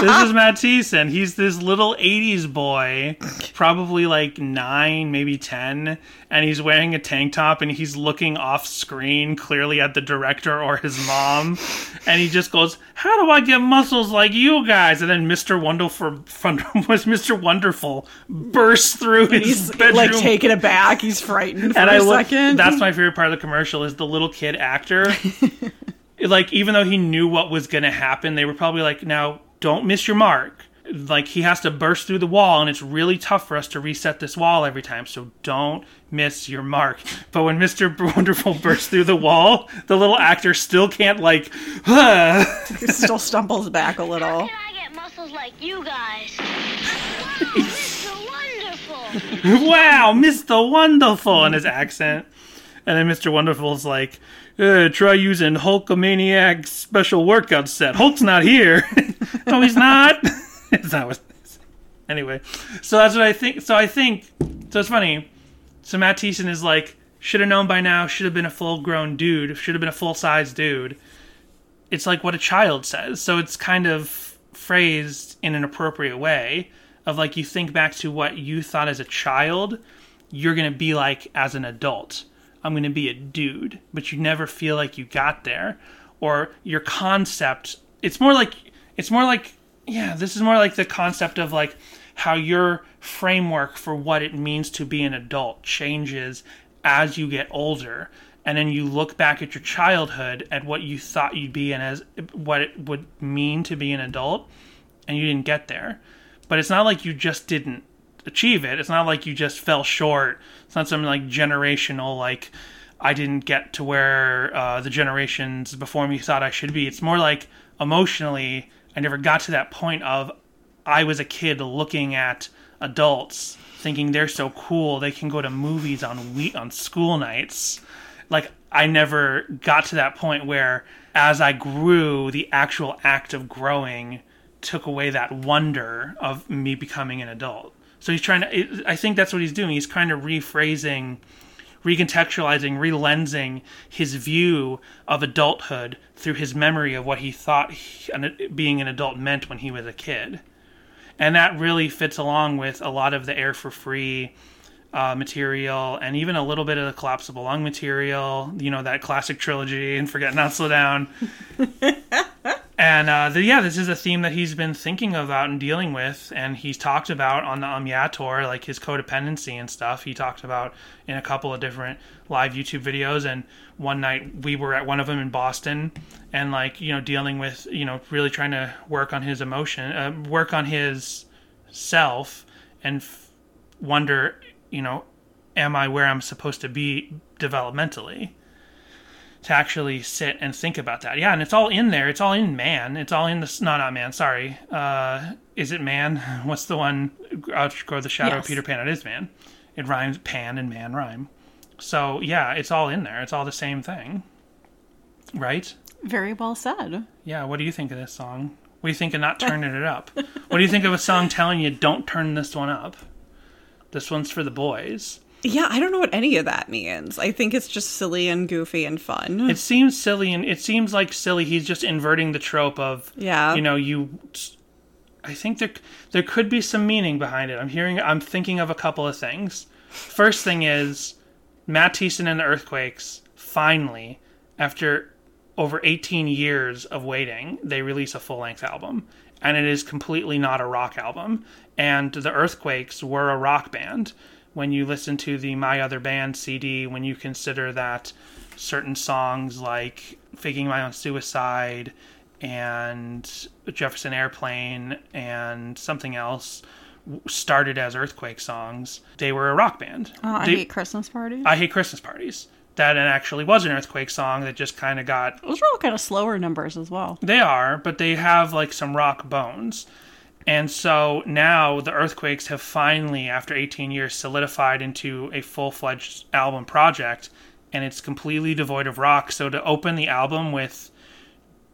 this is Matt Thiessen. He's this little 80s boy, probably like nine, maybe 10, and he's wearing a tank top and he's looking off screen, clearly at the director or his mom. And he just goes, How do I get muscles like you guys? And then Mr. Wonderful, Fundrum was Mr. Wonderful burst through his He's bedroom. like taken aback. He's frightened for and a I look, second. that's my favorite part of the commercial is the little kid actor. like even though he knew what was going to happen, they were probably like, "Now don't miss your mark." Like he has to burst through the wall, and it's really tough for us to reset this wall every time. So don't miss your mark. But when Mister Wonderful bursts through the wall, the little actor still can't like. He still stumbles back a little. Can I get muscles like you guys? Wow, Mr. Wonderful. wow, Mr. Wonderful in his accent. And then Mr. Wonderful's like, uh, try using Hulkamaniac special workout set. Hulk's not here. no, he's not. it's not what Anyway, so that's what I think. So I think, so it's funny. So Matt Thiessen is like, should have known by now, should have been a full grown dude, should have been a full size dude. It's like what a child says. So it's kind of phrased in an appropriate way of like you think back to what you thought as a child, you're going to be like as an adult. I'm going to be a dude, but you never feel like you got there or your concept it's more like it's more like yeah, this is more like the concept of like how your framework for what it means to be an adult changes as you get older and then you look back at your childhood at what you thought you'd be and as what it would mean to be an adult and you didn't get there. But it's not like you just didn't achieve it. It's not like you just fell short. It's not something like generational like i didn't get to where uh, the generations before me thought i should be. It's more like emotionally i never got to that point of i was a kid looking at adults thinking they're so cool they can go to movies on we on school nights like I never got to that point where as I grew, the actual act of growing took away that wonder of me becoming an adult. So he's trying to I think that's what he's doing. He's kind of rephrasing, recontextualizing, relensing his view of adulthood through his memory of what he thought he, being an adult meant when he was a kid. And that really fits along with a lot of the Air for Free uh, material and even a little bit of the collapsible lung material you know that classic trilogy and forget not slow down. And uh, the, yeah this is a theme that he's been thinking about and dealing with and he's talked about on the um yeah tour like his codependency and stuff. He talked about in a couple of different live youtube videos and one night we were at one of them in boston and like you know dealing with you know really trying to work on his emotion uh, work on his self and f- wonder you know, am I where I'm supposed to be developmentally? To actually sit and think about that. Yeah, and it's all in there. It's all in man. It's all in the no, not man. Sorry. Uh, is it man? What's the one? Outgrow the shadow of Peter Pan. It is man. It rhymes. Pan and man rhyme. So yeah, it's all in there. It's all the same thing, right? Very well said. Yeah. What do you think of this song? What do you think of not turning it up? What do you think of a song telling you don't turn this one up? This one's for the boys. Yeah, I don't know what any of that means. I think it's just silly and goofy and fun. It seems silly, and it seems like silly. He's just inverting the trope of, Yeah. you know, you. I think there there could be some meaning behind it. I'm hearing. I'm thinking of a couple of things. First thing is, Matt Thiessen and the Earthquakes finally, after over 18 years of waiting, they release a full length album, and it is completely not a rock album. And the Earthquakes were a rock band. When you listen to the My Other Band CD, when you consider that certain songs like Faking My Own Suicide and Jefferson Airplane and something else started as Earthquake songs, they were a rock band. Oh, I They- hate Christmas parties. I Hate Christmas Parties. That and actually was an Earthquake song that just kind of got Those are all kind of slower numbers as well. they are, but they have like some rock bones. And so now the Earthquakes have finally, after 18 years, solidified into a full fledged album project. And it's completely devoid of rock. So to open the album with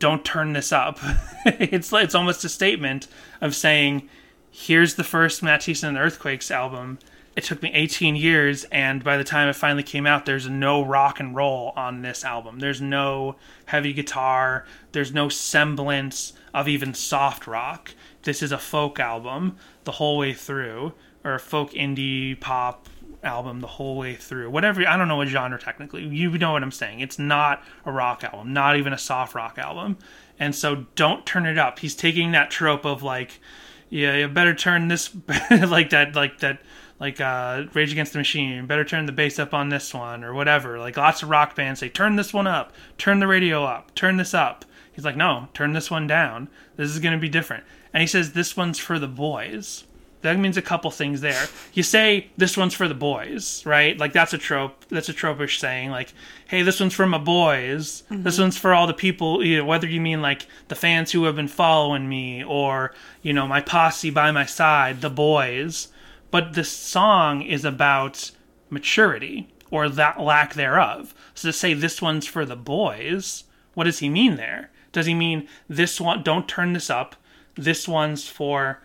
don't turn this up. it's it's almost a statement of saying, here's the first Matisse and Earthquakes album. It took me 18 years, and by the time it finally came out, there's no rock and roll on this album. There's no heavy guitar. There's no semblance of even soft rock. This is a folk album the whole way through, or a folk indie pop album the whole way through. Whatever, I don't know what genre technically. You know what I'm saying. It's not a rock album, not even a soft rock album. And so don't turn it up. He's taking that trope of like, yeah, you better turn this like that like that like uh Rage Against the Machine, better turn the bass up on this one or whatever. Like lots of rock bands say turn this one up, turn the radio up, turn this up. He's like, "No, turn this one down. This is going to be different." And he says this one's for the boys. That means a couple things there. You say this one's for the boys, right? Like that's a trope. That's a tropish saying. Like, hey, this one's for my boys. This one's for all the people. You know, whether you mean like the fans who have been following me, or you know my posse by my side, the boys. But this song is about maturity or that lack thereof. So to say this one's for the boys, what does he mean there? Does he mean this one? Don't turn this up. This one's for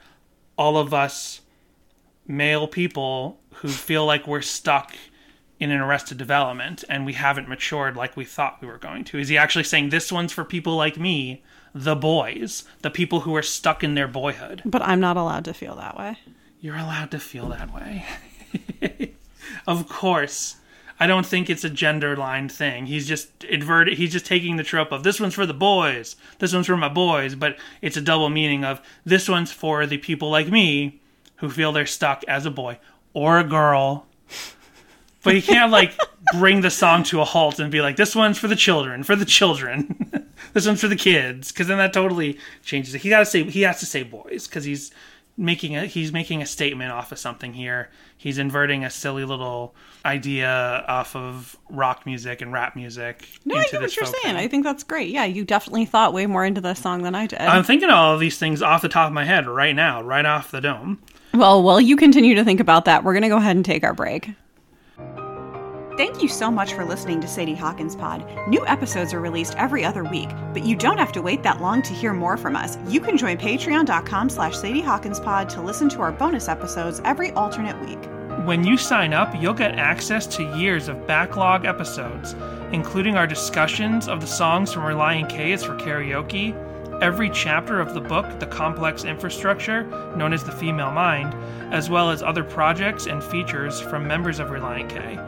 all of us male people who feel like we're stuck in an arrested development and we haven't matured like we thought we were going to. Is he actually saying this one's for people like me, the boys, the people who are stuck in their boyhood? But I'm not allowed to feel that way. You're allowed to feel that way. of course. I don't think it's a gender line thing. He's just inverted. He's just taking the trope of this one's for the boys, this one's for my boys, but it's a double meaning of this one's for the people like me who feel they're stuck as a boy or a girl. But he can't like bring the song to a halt and be like, this one's for the children, for the children, this one's for the kids, because then that totally changes it. He gotta say he has to say boys because he's making a he's making a statement off of something here. He's inverting a silly little idea off of rock music and rap music. No, I get what you're saying. thing. I think that's great. Yeah, you definitely thought way more into this song than I did. I'm thinking all of these things off the top of my head right now, right off the dome. Well, while you continue to think about that, we're going to go ahead and take our break. Thank you so much for listening to Sadie Hawkins Pod. New episodes are released every other week, but you don't have to wait that long to hear more from us. You can join patreon.com slash Sadie Hawkins Pod to listen to our bonus episodes every alternate week. When you sign up, you'll get access to years of backlog episodes, including our discussions of the songs from Relient K is for Karaoke, every chapter of the book, The Complex Infrastructure, known as The Female Mind, as well as other projects and features from members of Relient K.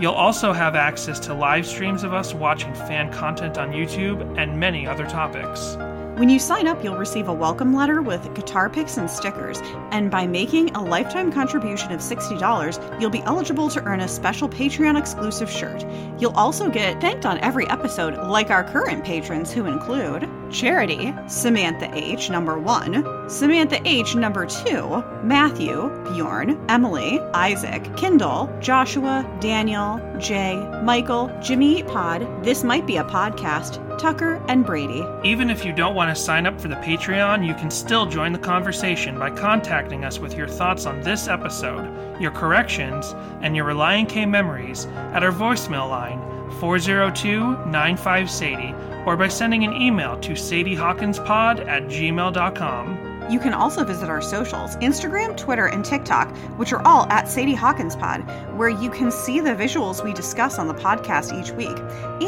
You'll also have access to live streams of us watching fan content on YouTube and many other topics. When you sign up, you'll receive a welcome letter with guitar picks and stickers, and by making a lifetime contribution of $60, you'll be eligible to earn a special Patreon exclusive shirt. You'll also get thanked on every episode, like our current patrons, who include Charity, Samantha H, number one, Samantha H, number two, Matthew, Bjorn, Emily, Isaac, Kindle, Joshua, Daniel, Jay, Michael, Jimmy Eat Pod, This Might Be a Podcast, Tucker, and Brady. Even if you don't want to sign up for the Patreon, you can still join the conversation by contacting us with your thoughts on this episode, your corrections, and your Relient K memories at our voicemail line 402 95 Sadie or by sending an email to sadiehawkinspod at gmail.com. You can also visit our socials Instagram, Twitter, and TikTok, which are all at Sadie Hawkins Pod, where you can see the visuals we discuss on the podcast each week.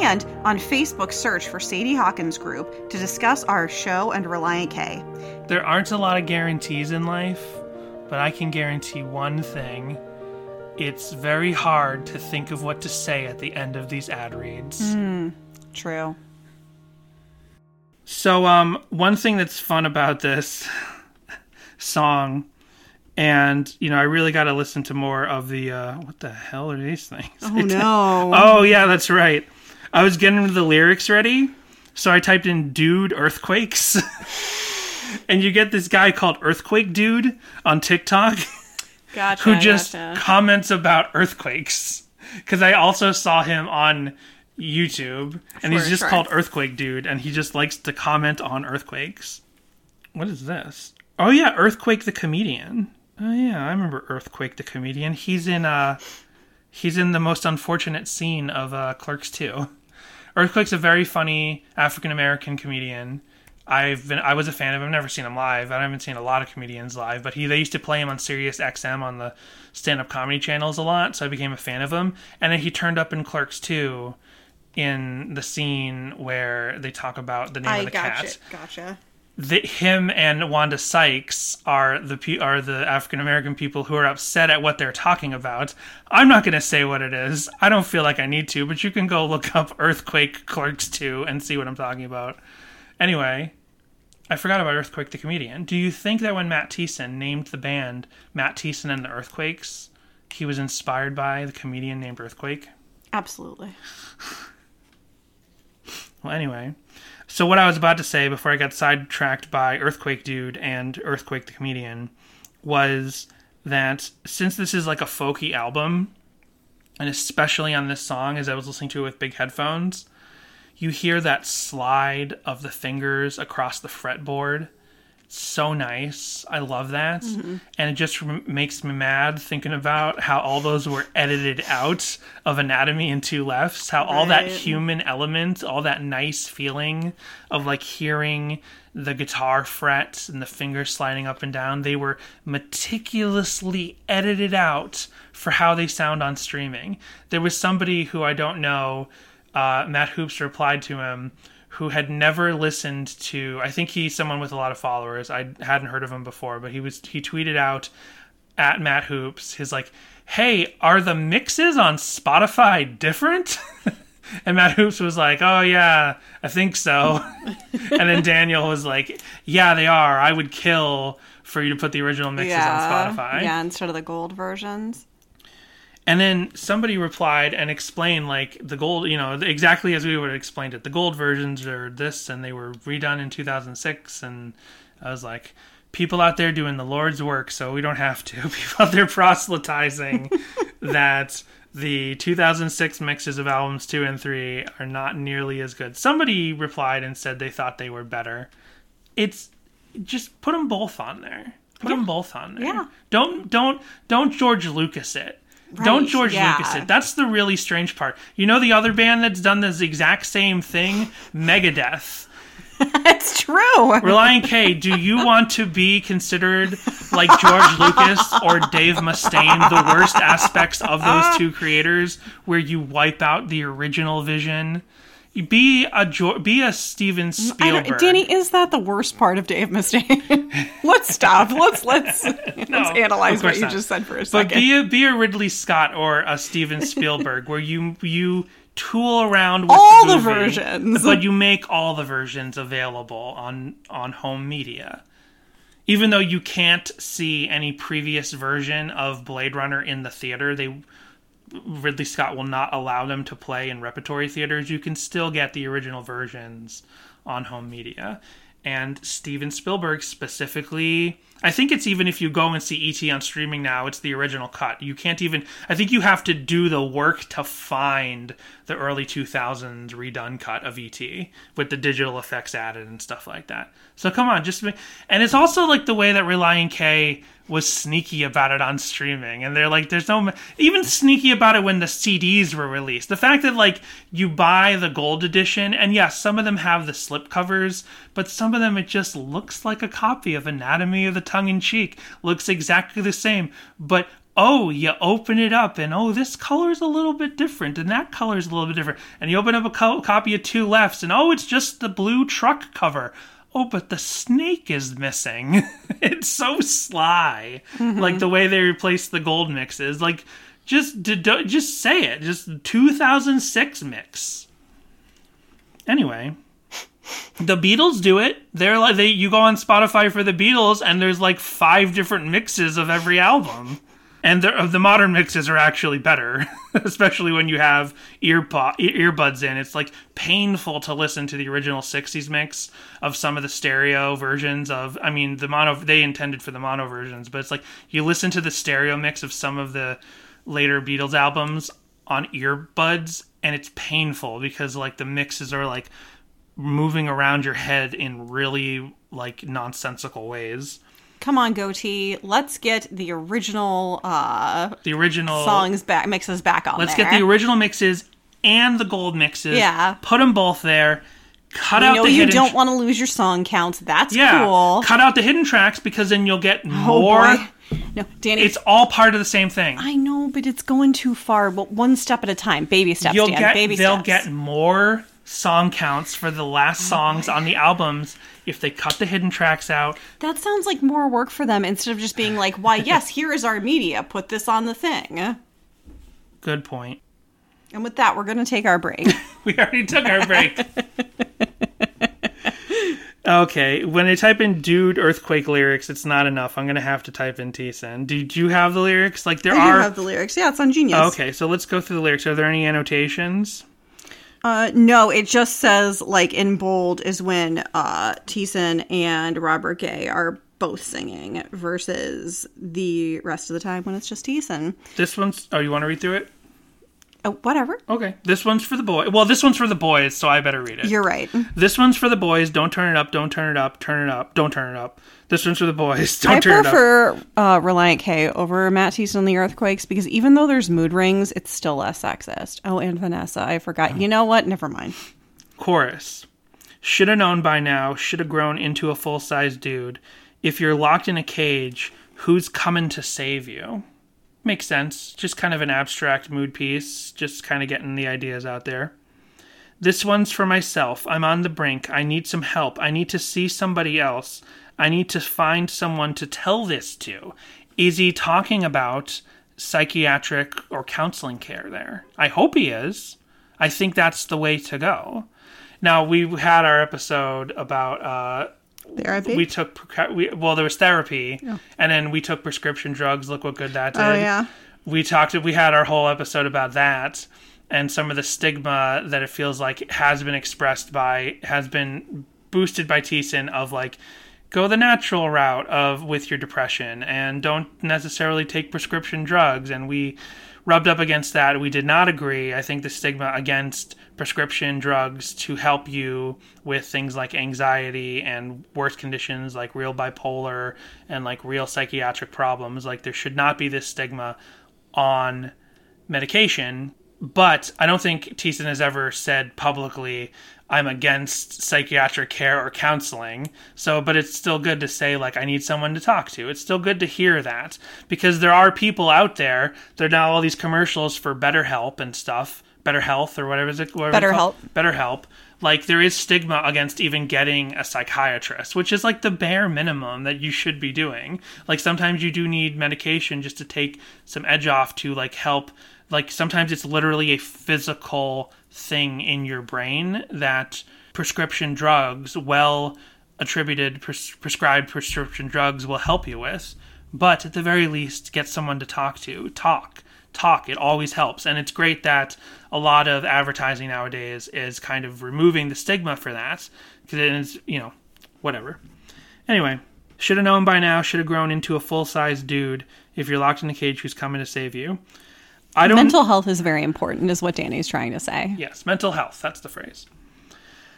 And on Facebook, search for Sadie Hawkins Group to discuss our show and Relient K. There aren't a lot of guarantees in life, but I can guarantee one thing. It's very hard to think of what to say at the end of these ad reads. Hmm, true. So, um, one thing that's fun about this song, and you know, I really got to listen to more of the. Uh, what the hell are these things? Oh no. Oh yeah, that's right. I was getting the lyrics ready, so I typed in "dude earthquakes," and you get this guy called Earthquake Dude on TikTok Gotcha. who just gotcha. comments about earthquakes. Because I also saw him on YouTube, and he's just sure. called Earthquake Dude, and he just likes to comment on earthquakes. What is this? Oh yeah, Earthquake the comedian. Oh yeah, I remember Earthquake the comedian. He's in uh, he's in the most unfortunate scene of uh, Clerks 2, Earthquake's a very funny African American comedian. I've been I was a fan of him. I've never seen him live. I haven't seen a lot of comedians live, but he they used to play him on Sirius XM on the stand up comedy channels a lot, so I became a fan of him. And then he turned up in Clerks 2 in the scene where they talk about the name I of the gotcha. cat Gotcha. the, him and Wanda Sykes are the are the African American people who are upset at what they're talking about. I'm not going to say what it is. I don't feel like I need to, but you can go look up Earthquake Clerks 2 and see what I'm talking about. Anyway, I forgot about Earthquake the comedian. Do you think that when Matt Thiessen named the band Matt Thiessen and the Earthquakes, he was inspired by the comedian named Earthquake? Absolutely. Well, anyway, so what I was about to say before I got sidetracked by Earthquake Dude and Earthquake the Comedian was that since this is like a folky album, and especially on this song, as I was listening to it with big headphones, you hear that slide of the fingers across the fretboard. So nice. I love that. And it just rem- makes me mad thinking about how all those were edited out of Anatomy and Two Lefts. How all that human element, all that nice feeling of like hearing the guitar frets and the fingers sliding up and down, they were meticulously edited out for how they sound on streaming. There was somebody who I don't know, uh, Matt Hoopes replied to him, who had never listened to. I think he's someone with a lot of followers. I hadn't heard of him before, but he was he tweeted out at Matt Hoopes his like, "Hey, are the mixes on Spotify different?" and Matt Hoopes was like, "Oh yeah, I think so." and then Daniel was like, "Yeah, they are. I would kill for you to put the original mixes yeah. on Spotify." Yeah, instead of the gold versions. And then somebody replied and explained like the gold, you know, exactly as we would have explained it. The gold versions are this, and they were redone in 2006. And I was like, people out there doing the Lord's work, so we don't have to. People out there proselytizing that the 2006 mixes of albums two and three are not nearly as good. Somebody replied and said they thought they were better. It's just put them both on there. Put them both on there. Yeah. Don't don't don't George Lucas it. Don't George yeah. Lucas it. That's the really strange part. You know the other band that's done this exact same thing? Megadeth. It's true. Relient K, do you want to be considered like George Lucas or Dave Mustaine, the worst aspects of those two creators, where you wipe out the original vision? Be a jo- be a Steven Spielberg. Danny, is that the worst part of Dave Mustaine? let's stop. Let's let's let's analyze what you not. just said for a But second. be a be a Ridley Scott or a Steven Spielberg, where you you tool around with All the, the versions. but you make all the versions available on on home media. Even though you can't see any previous version of Blade Runner in the theater, they Ridley Scott will not allow them to play in repertory theaters. You can still get the original versions on home media. And Steven Spielberg specifically, I think it's even if you go and see ET on streaming now, it's the original cut. You can't even, I think you have to do the work to find the early 2000s redone cut of ET with the digital effects added and stuff like that. So come on, just, and it's also like the way that Relient K was sneaky about it on streaming. And they're like there's no even sneaky about it when the CDs were released. The fact that like you buy the gold edition and yes some of them have the slip covers but some of them it just looks like a copy of Anatomy of the Tongue in Cheek looks exactly the same. But oh you open it up and oh this color is a little bit different and that color is a little bit different. And you open up a co- copy of Two Lefts and oh it's just the blue truck cover oh, but the snake is missing. it's so sly. Mm-hmm. Like the way they replace the gold mixes. Like, just just say it. Just 2006 mix. Anyway, the Beatles do it. They're like they. You go on Spotify for the Beatles, and there's like five different mixes of every album. And the, the modern mixes are actually better, especially when you have earpo- earbuds in. It's like painful to listen to the original '60s mix of some of the stereo versions of. I mean, the mono they intended for the mono versions, but it's like you listen to the stereo mix of some of the later Beatles albums on earbuds, and it's painful because like the mixes are like moving around your head in really like nonsensical ways. Come on, Gotee. Let's get the original uh, The original songs back, mixes back on Let's there. get the original mixes and the gold mixes. Yeah. Put them both there. Cut I out know the you don't want to lose your song counts. That's yeah, cool. cut out the hidden tracks because then you'll get oh more. boy. No, Danny. It's all part of the same thing. I know, but it's going too far. But one step at a time. Baby steps, You'll Dan. get Baby they'll steps. get more song counts for the last songs on the albums if they cut the hidden tracks out. That sounds like more work for them instead of just being like, why, yes, here is our media. Put this on the thing. Good point. And with that, we're going to take our break. We already took our break. okay, when I type in "dude earthquake" lyrics, it's not enough. I'm gonna have to type in T-Sen. Did you have the lyrics? Like there are. I do are. have the lyrics. Yeah, it's on Genius. Okay, so let's go through the lyrics. Are there any annotations? Uh, no, it just says, like, in bold is when uh, Thiessen and Robert Gay are both singing versus the rest of the time when it's just Thiessen. This one's. Oh, you want to read through it? Oh, whatever. Okay. This one's for the boy. Well, this one's for the boys, so I better read it. You're right. This one's for the boys. Don't turn it up. Don't turn it up. Turn it up. Don't turn it up. This one's for the boys. Don't I turn it up. prefer uh, Relient K over Matt Thiessen and the Earthquakes because even though there's mood rings, it's still less sexist. Oh, and Vanessa, I forgot. You know what? Never mind. Chorus. Should have known by now. Should have grown into a full size dude. If you're locked in a cage, who's coming to save you? Makes sense. Just kind of an abstract mood piece. Just kind of getting the ideas out there. This one's for myself. I'm on the brink. I need some help. I need to see somebody else. I need to find someone to tell this to. Is he talking about psychiatric or counseling care there? I hope he is. I think that's the way to go. Now we had our episode about uh, Therapy? we took we, well there was therapy oh. and then we took prescription drugs. Look what good that oh, did. oh, yeah. We talked. We had our whole episode about that and some of the stigma that it feels like has been expressed by has been boosted by Thiessen of like go the natural route of with your depression and don't necessarily take prescription drugs and we rubbed up against that. We did not agree i think the stigma against prescription drugs to help you with things like anxiety and worse conditions like real bipolar and like real psychiatric problems. Like there should not be this stigma on medication. But I don't think Thiessen has ever said publicly, I'm against psychiatric care or counseling. So, but it's still good to say, like, I need someone to talk to. It's still good to hear that because there are people out there. There are now all these commercials for BetterHelp and stuff, Better Health or whatever is it? Whatever it's called. BetterHelp. Like, there is stigma against even getting a psychiatrist, which is like the bare minimum that you should be doing. Like, sometimes you do need medication just to take some edge off to, like, help like sometimes it's literally a physical thing in your brain that prescription drugs well attributed pres- prescribed prescription drugs will help you with but at the very least get someone to talk to talk talk it always helps. And it's great that a lot of advertising nowadays is kind of removing the stigma for that because it is you know whatever. Anyway should have known by now should have grown into a full-size dude if you're locked in a cage who's coming to save you I don't Mental health is very important, is what Danny's trying to say. Yes, mental health. That's the phrase.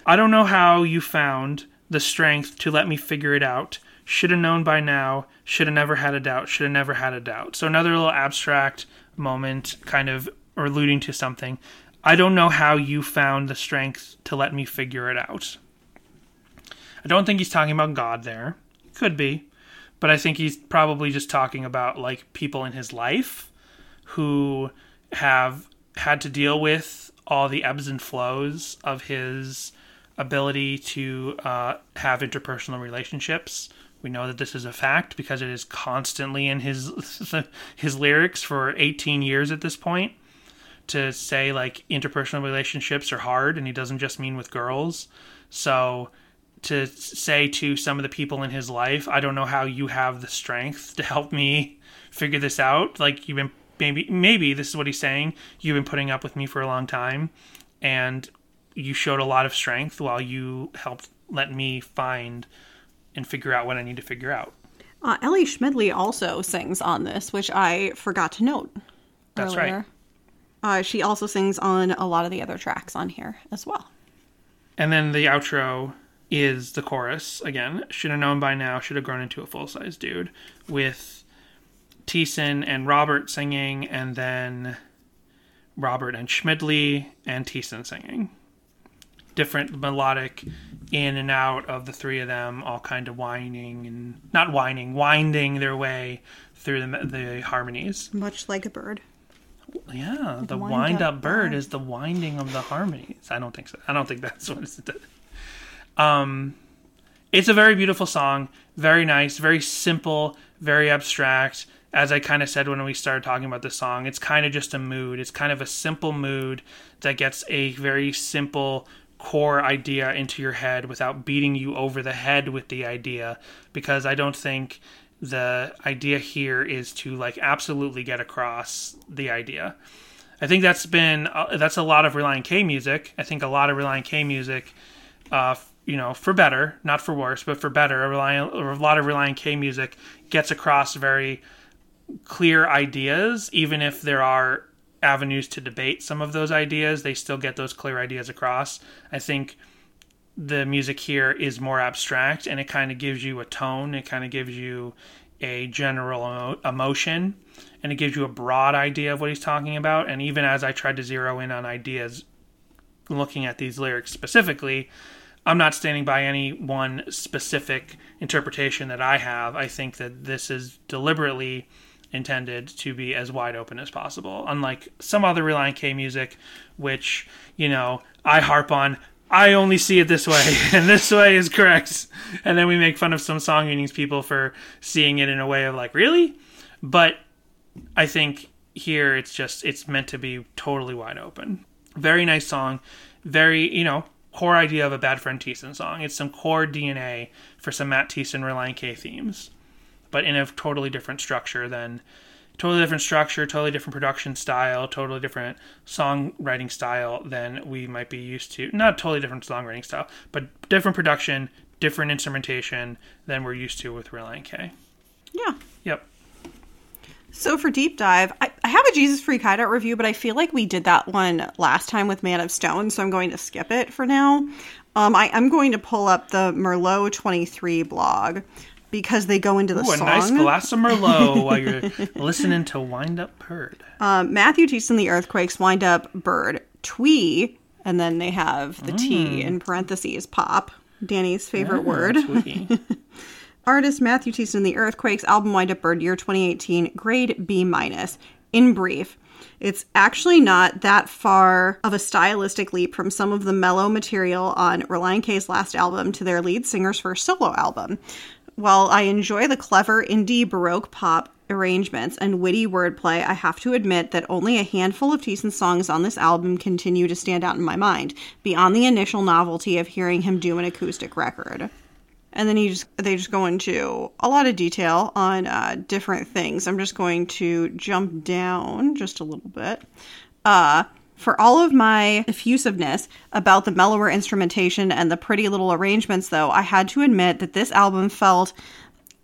I don't know how you found the strength to let me figure it out. Should have known by now. Should have never had a doubt. Should have never had a doubt. So another little abstract moment, kind of or alluding to something. I don't know how you found the strength to let me figure it out. I don't think he's talking about God there. Could be. But I think he's probably just talking about like people in his life who have had to deal with all the ebbs and flows of his ability to uh, have interpersonal relationships. We know that this is a fact because it is constantly in his his lyrics for 18 years at this point. To say like interpersonal relationships are hard, and he doesn't just mean with girls. So to say to some of the people in his life, I don't know how you have the strength to help me figure this out. Like you've been maybe maybe this is what he's saying. You've been putting up with me for a long time, and you showed a lot of strength while you helped let me find and figure out what I need to figure out. Uh, Ellie Schmidley also sings on this, which I forgot to note. That's earlier. right. Uh, she also sings on a lot of the other tracks on here as well. And then the outro is the chorus again. Should have known by now. Should have grown into a full size dude with Thiessen and Robert singing, and then Robert and Schmidley and Thiessen singing. Different melodic in and out of the three of them, all kind of whining and not whining, winding their way through the, the harmonies. Much like a bird. Yeah, the wind wind up up bird bird. is the winding of the harmonies. I don't think so. I don't think that's what it's Um it's a very beautiful song, very nice, very simple, very abstract. As I kind of said when we started talking about the song, it's kind of just a mood. It's kind of a simple mood that gets a very simple core idea into your head without beating you over the head with the idea because I don't think the idea here is to like absolutely get across the idea. I think that's been uh, that's a lot of Relient K music. I think a lot of Relient K music, uh, you know, for better, not for worse, but for better, a, a lot of Relient K music gets across very clear ideas, even if there are avenues to debate some of those ideas. They still get those clear ideas across. I think the music here is more abstract and it kind of gives you a tone. It kind of gives you a general emo- emotion and it gives you a broad idea of what he's talking about. And even as I tried to zero in on ideas looking at these lyrics specifically, I'm not standing by any one specific interpretation that I have. I think that this is deliberately intended to be as wide open as possible. Unlike some other Relient K music, which, you know, I harp on, I only see it this way, and this way is correct. And then we make fun of some song unions people for seeing it in a way of like, really? But I think here it's just it's meant to be totally wide open. Very nice song. Very, you know, core idea of a Bad Friend Thiessen song. It's some core DNA for some Matt Thiessen Relient K themes, but in a totally different structure than totally different structure, totally different production style, totally different songwriting style than we might be used to. Not totally different songwriting style, but different production, different instrumentation than we're used to with Relient K. Yeah. Yep. So for deep dive, I, I have a Jesus Freak Hideout review, but I feel like we did that one last time with Man of Stone, so I'm going to skip it for now. Um, I am going to pull up the Merlot 23 blog because they go into the Ooh, a song. nice glass of Merlot while you're listening to Wind Up Bird. Um, Matthew Thiessen, the Earthquakes, wind up bird, twee, and then they have the T in parentheses, pop, Danny's favorite word. Sweet. Artist Matthew Thiessen, the Earthquakes, album Wind Up Bird, year 2018, grade B minus. In brief, it's actually not that far of a stylistic leap from some of the mellow material on Relient K's last album to their lead singer's first solo album. While I enjoy the clever indie baroque pop arrangements and witty wordplay, I have to admit that only a handful of Thiessen's songs on this album continue to stand out in my mind, beyond the initial novelty of hearing him do an acoustic record. And then he just they just go into a lot of detail on uh, different things. I'm just going to jump down just a little bit. Uh, for all of my effusiveness about the mellower instrumentation and the pretty little arrangements, though, I had to admit that this album felt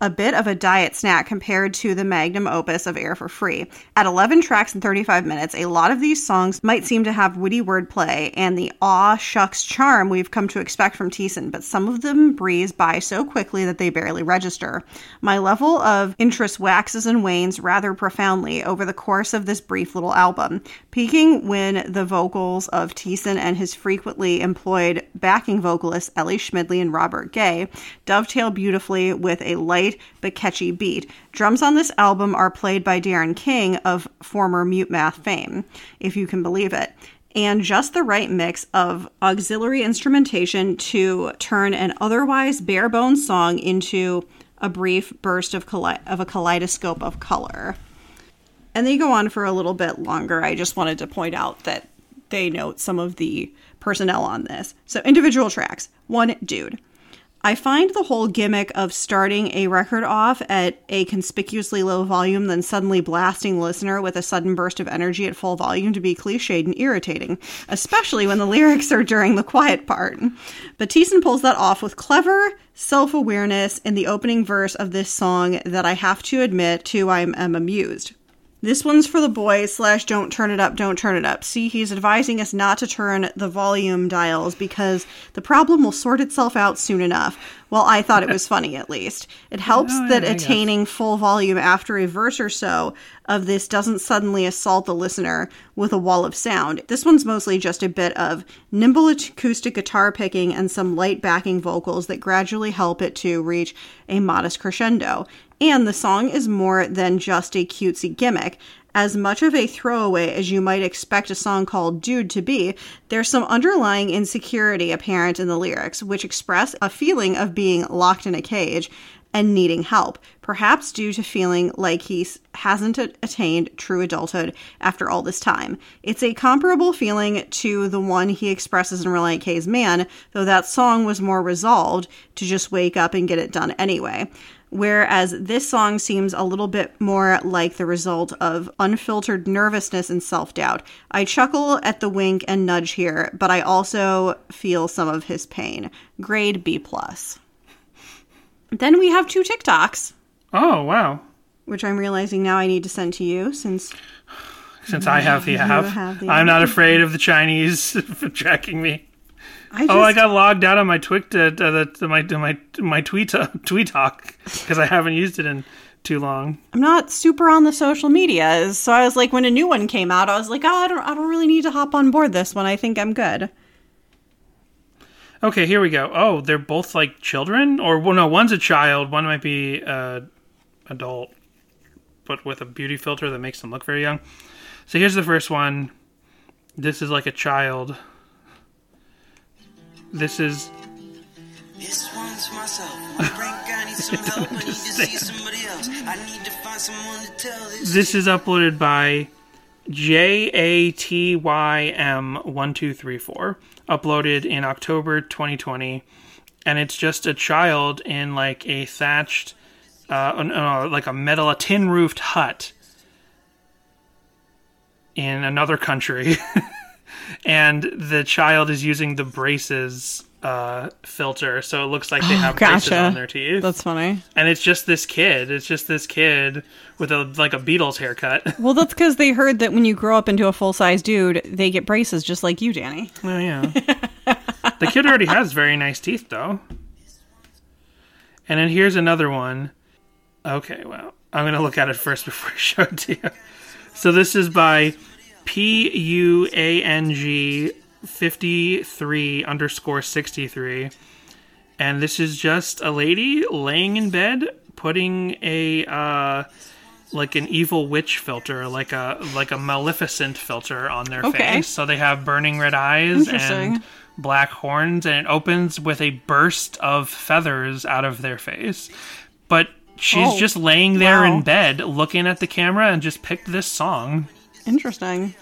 a bit of a diet snack compared to the magnum opus of Air for Free. At 11 tracks and 35 minutes, a lot of these songs might seem to have witty wordplay and the aw shucks charm we've come to expect from Thiessen, but some of them breeze by so quickly that they barely register. My level of interest waxes and wanes rather profoundly over the course of this brief little album, peaking when the vocals of Thiessen and his frequently employed backing vocalists Ellie Schmidley and Robert Gay dovetail beautifully with a light but catchy beat. Drums on this album are played by Darren King of former Mute Math fame, if you can believe it. And just the right mix of auxiliary instrumentation to turn an otherwise bare bones song into a brief burst of, kale- of a kaleidoscope of color. And they go on for a little bit longer. I just wanted to point out that they note some of the personnel on this. So, individual tracks. One, Dude. I find the whole gimmick of starting a record off at a conspicuously low volume, then suddenly blasting the listener with a sudden burst of energy at full volume to be cliched and irritating, especially when the lyrics are during the quiet part. But Thiessen pulls that off with clever self awareness in the opening verse of this song that I have to admit to I am amused. This one's for the boys slash don't turn it up, don't turn it up. See, he's advising us not to turn the volume dials because the problem will sort itself out soon enough. Well, I thought it was funny at least. It helps Oh, that attaining full volume after a verse or so of this doesn't suddenly assault the listener with a wall of sound. This one's mostly just a bit of nimble acoustic guitar picking and some light backing vocals that gradually help it to reach a modest crescendo. And the song is more than just a cutesy gimmick. As much of a throwaway as you might expect a song called Dude to be, there's some underlying insecurity apparent in the lyrics, which express a feeling of being locked in a cage and needing help, perhaps due to feeling like he hasn't attained true adulthood after all this time. It's a comparable feeling to the one he expresses in Relient K's Man, though that song was more resolved to just wake up and get it done anyway. Whereas this song seems a little bit more like the result of unfiltered nervousness and self doubt. I chuckle at the wink and nudge here, but I also feel some of his pain. Grade B plus. Then we have two TikToks, Oh wow! which I'm realizing now I need to send to you since Since I have the app, have the I'm not afraid of the Chinese tracking me. I just Oh, I got logged out of my Twit uh, the, my my my tweet uh, tweet talk because I haven't used it in too long. I'm not super on the social medias, so I was like when a new one came out, I was like, oh, I don't I don't really need to hop on board this one. I think I'm good. Okay, here we go. Oh, they're both like children, or well, no, one's a child, one might be uh, adult, but with a beauty filter that makes them look very young. So here's the first one. This is like a child. This is This one's myself. My brain guy needs some help. I need to see somebody else. I need to find someone to tell this. this is uploaded by J A T Y M one two three four. Uploaded in October 2020, and it's just a child in like a thatched, uh, no, like a metal, a tin roofed hut in another country, and the child is using the braces uh, filter, so it looks like they have braces gotcha. on their teeth That's funny. and it's just this kid. It's just this kid with a like a Beatles haircut. Well, that's because they heard that when you grow up into a full size dude, they get braces just like you, Danny. oh yeah. the kid already has very nice teeth though. And then here's another one. Okay, well, I'm gonna look at it first before I show it to you. So this is by P U A N G fifty three underscore sixty three. And this is just a lady laying in bed putting a uh like an evil witch filter, like a like a maleficent filter on their Okay. face. So they have burning red eyes and black horns, and it opens with a burst of feathers out of their face. But she's Oh, just laying there wow. in bed, looking at the camera, and just picked this song. Interesting.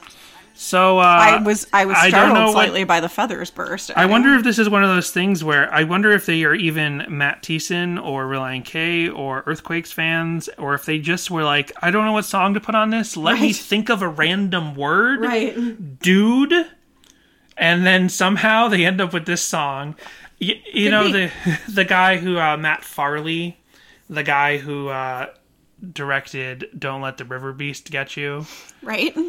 So uh, I was I was I startled what- slightly by the feathers burst. I wonder if this is one of those things where I wonder if they are even Matt Thiessen or Relient K or Earthquakes fans, or if they just were like, I don't know what song to put on this. Let me think of a random word, right. dude, and then somehow they end up with this song. You, you know be. the the guy who uh, Matt Farley, the guy who uh, directed "Don't Let the River Beast Get You." Right.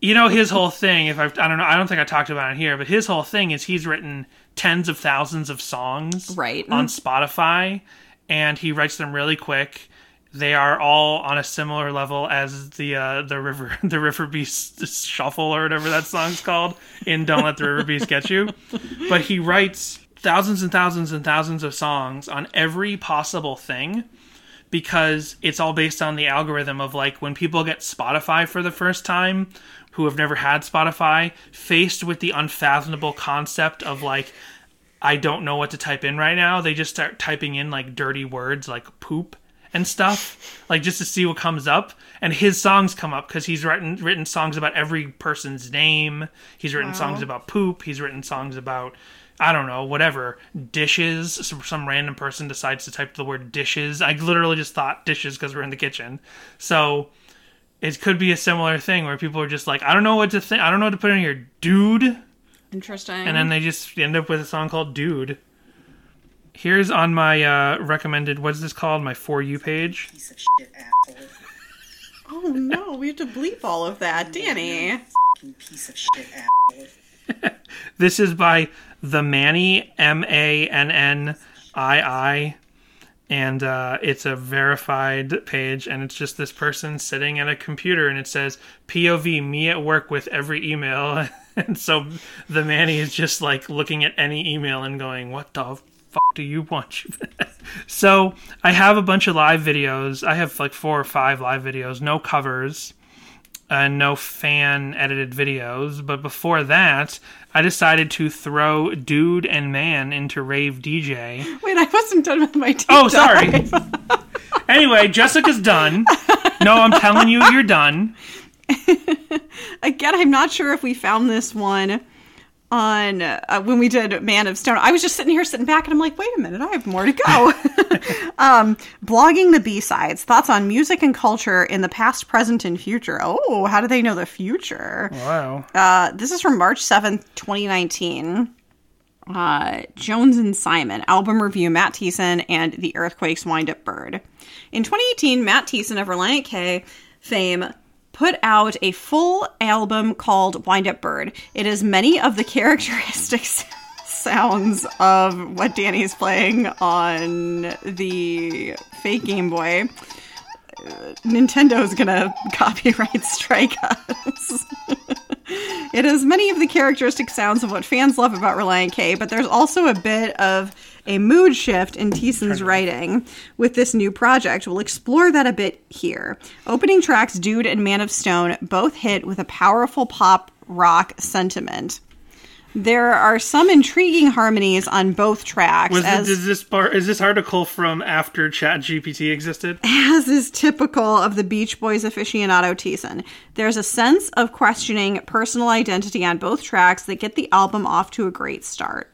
you know his whole thing if I've, i don't know i don't think i talked about it here but his whole thing is he's written tens of thousands of songs Right. on spotify and he writes them really quick they are all on a similar level as the uh, the river the river beast shuffle or whatever that song's called in don't let the river beast get you but he writes thousands and thousands and thousands of songs on every possible thing because it's all based on the algorithm of like when people get Spotify for the first time who have never had Spotify faced with the unfathomable concept of like I don't know what to type in right now they just start typing in like dirty words like poop and stuff like just to see what comes up and his songs come up because he's written written songs about every person's name he's written songs about poop he's written songs about I don't know, whatever, dishes. Some, some random person decides to type the word dishes. I literally just thought dishes because we're in the kitchen. So it could be a similar thing where people are just like, I don't know what to think. I don't know what to put in here, dude. Interesting. And then they just end up with a song called Dude. Here's on my uh, recommended, what's this called? My For You page. Piece of shit asshole. Oh no, we have to bleep all of that, Danny. Piece of shit asshole. This is by the Manny M A N N I I, and uh, it's a verified page, and it's just this person sitting at a computer, and it says POV me at work with every email, and so the Manny is just like looking at any email and going, "What the." Fuck do you want? so I have a bunch of live videos. I have like four or five live videos, no covers and no fan edited videos. But before that, I decided to throw Dude and Man into Rave DJ. Wait, I wasn't done with my deep Oh, sorry. Anyway, Jessica's done. No, I'm telling you, you're done. Again, I'm not sure if we found this one on uh, when we did Man of Stone. I was just sitting here, sitting back, and I'm like, wait a minute, I have more to go. um, blogging the B sides, thoughts on music and culture in the past, present, and future. Oh, how do they know the future? Wow. Uh, this is from March 7th, 2019. Uh, Jones and Simon, album review, Matt Thiessen and the Earthquakes Wind Up Bird. In 2018, Matt Thiessen of Relient K fame put out a full album called Wind Up Bird. It has many of the characteristics sounds of what Danny's playing on the fake Game Boy. Uh, Nintendo's gonna copyright strike us. It has many of the characteristic sounds of what fans love about Relient K, but there's also a bit of a mood shift in Thiessen's writing with this new project. We'll explore that a bit here. Opening tracks Dude and Man of Stone both hit with a powerful pop rock sentiment. There are some intriguing harmonies on both tracks, Was as, is this bar, is this article from after ChatGPT existed? as is typical of the Beach Boys aficionado Thiessen. There's a sense of questioning personal identity on both tracks that get the album off to a great start.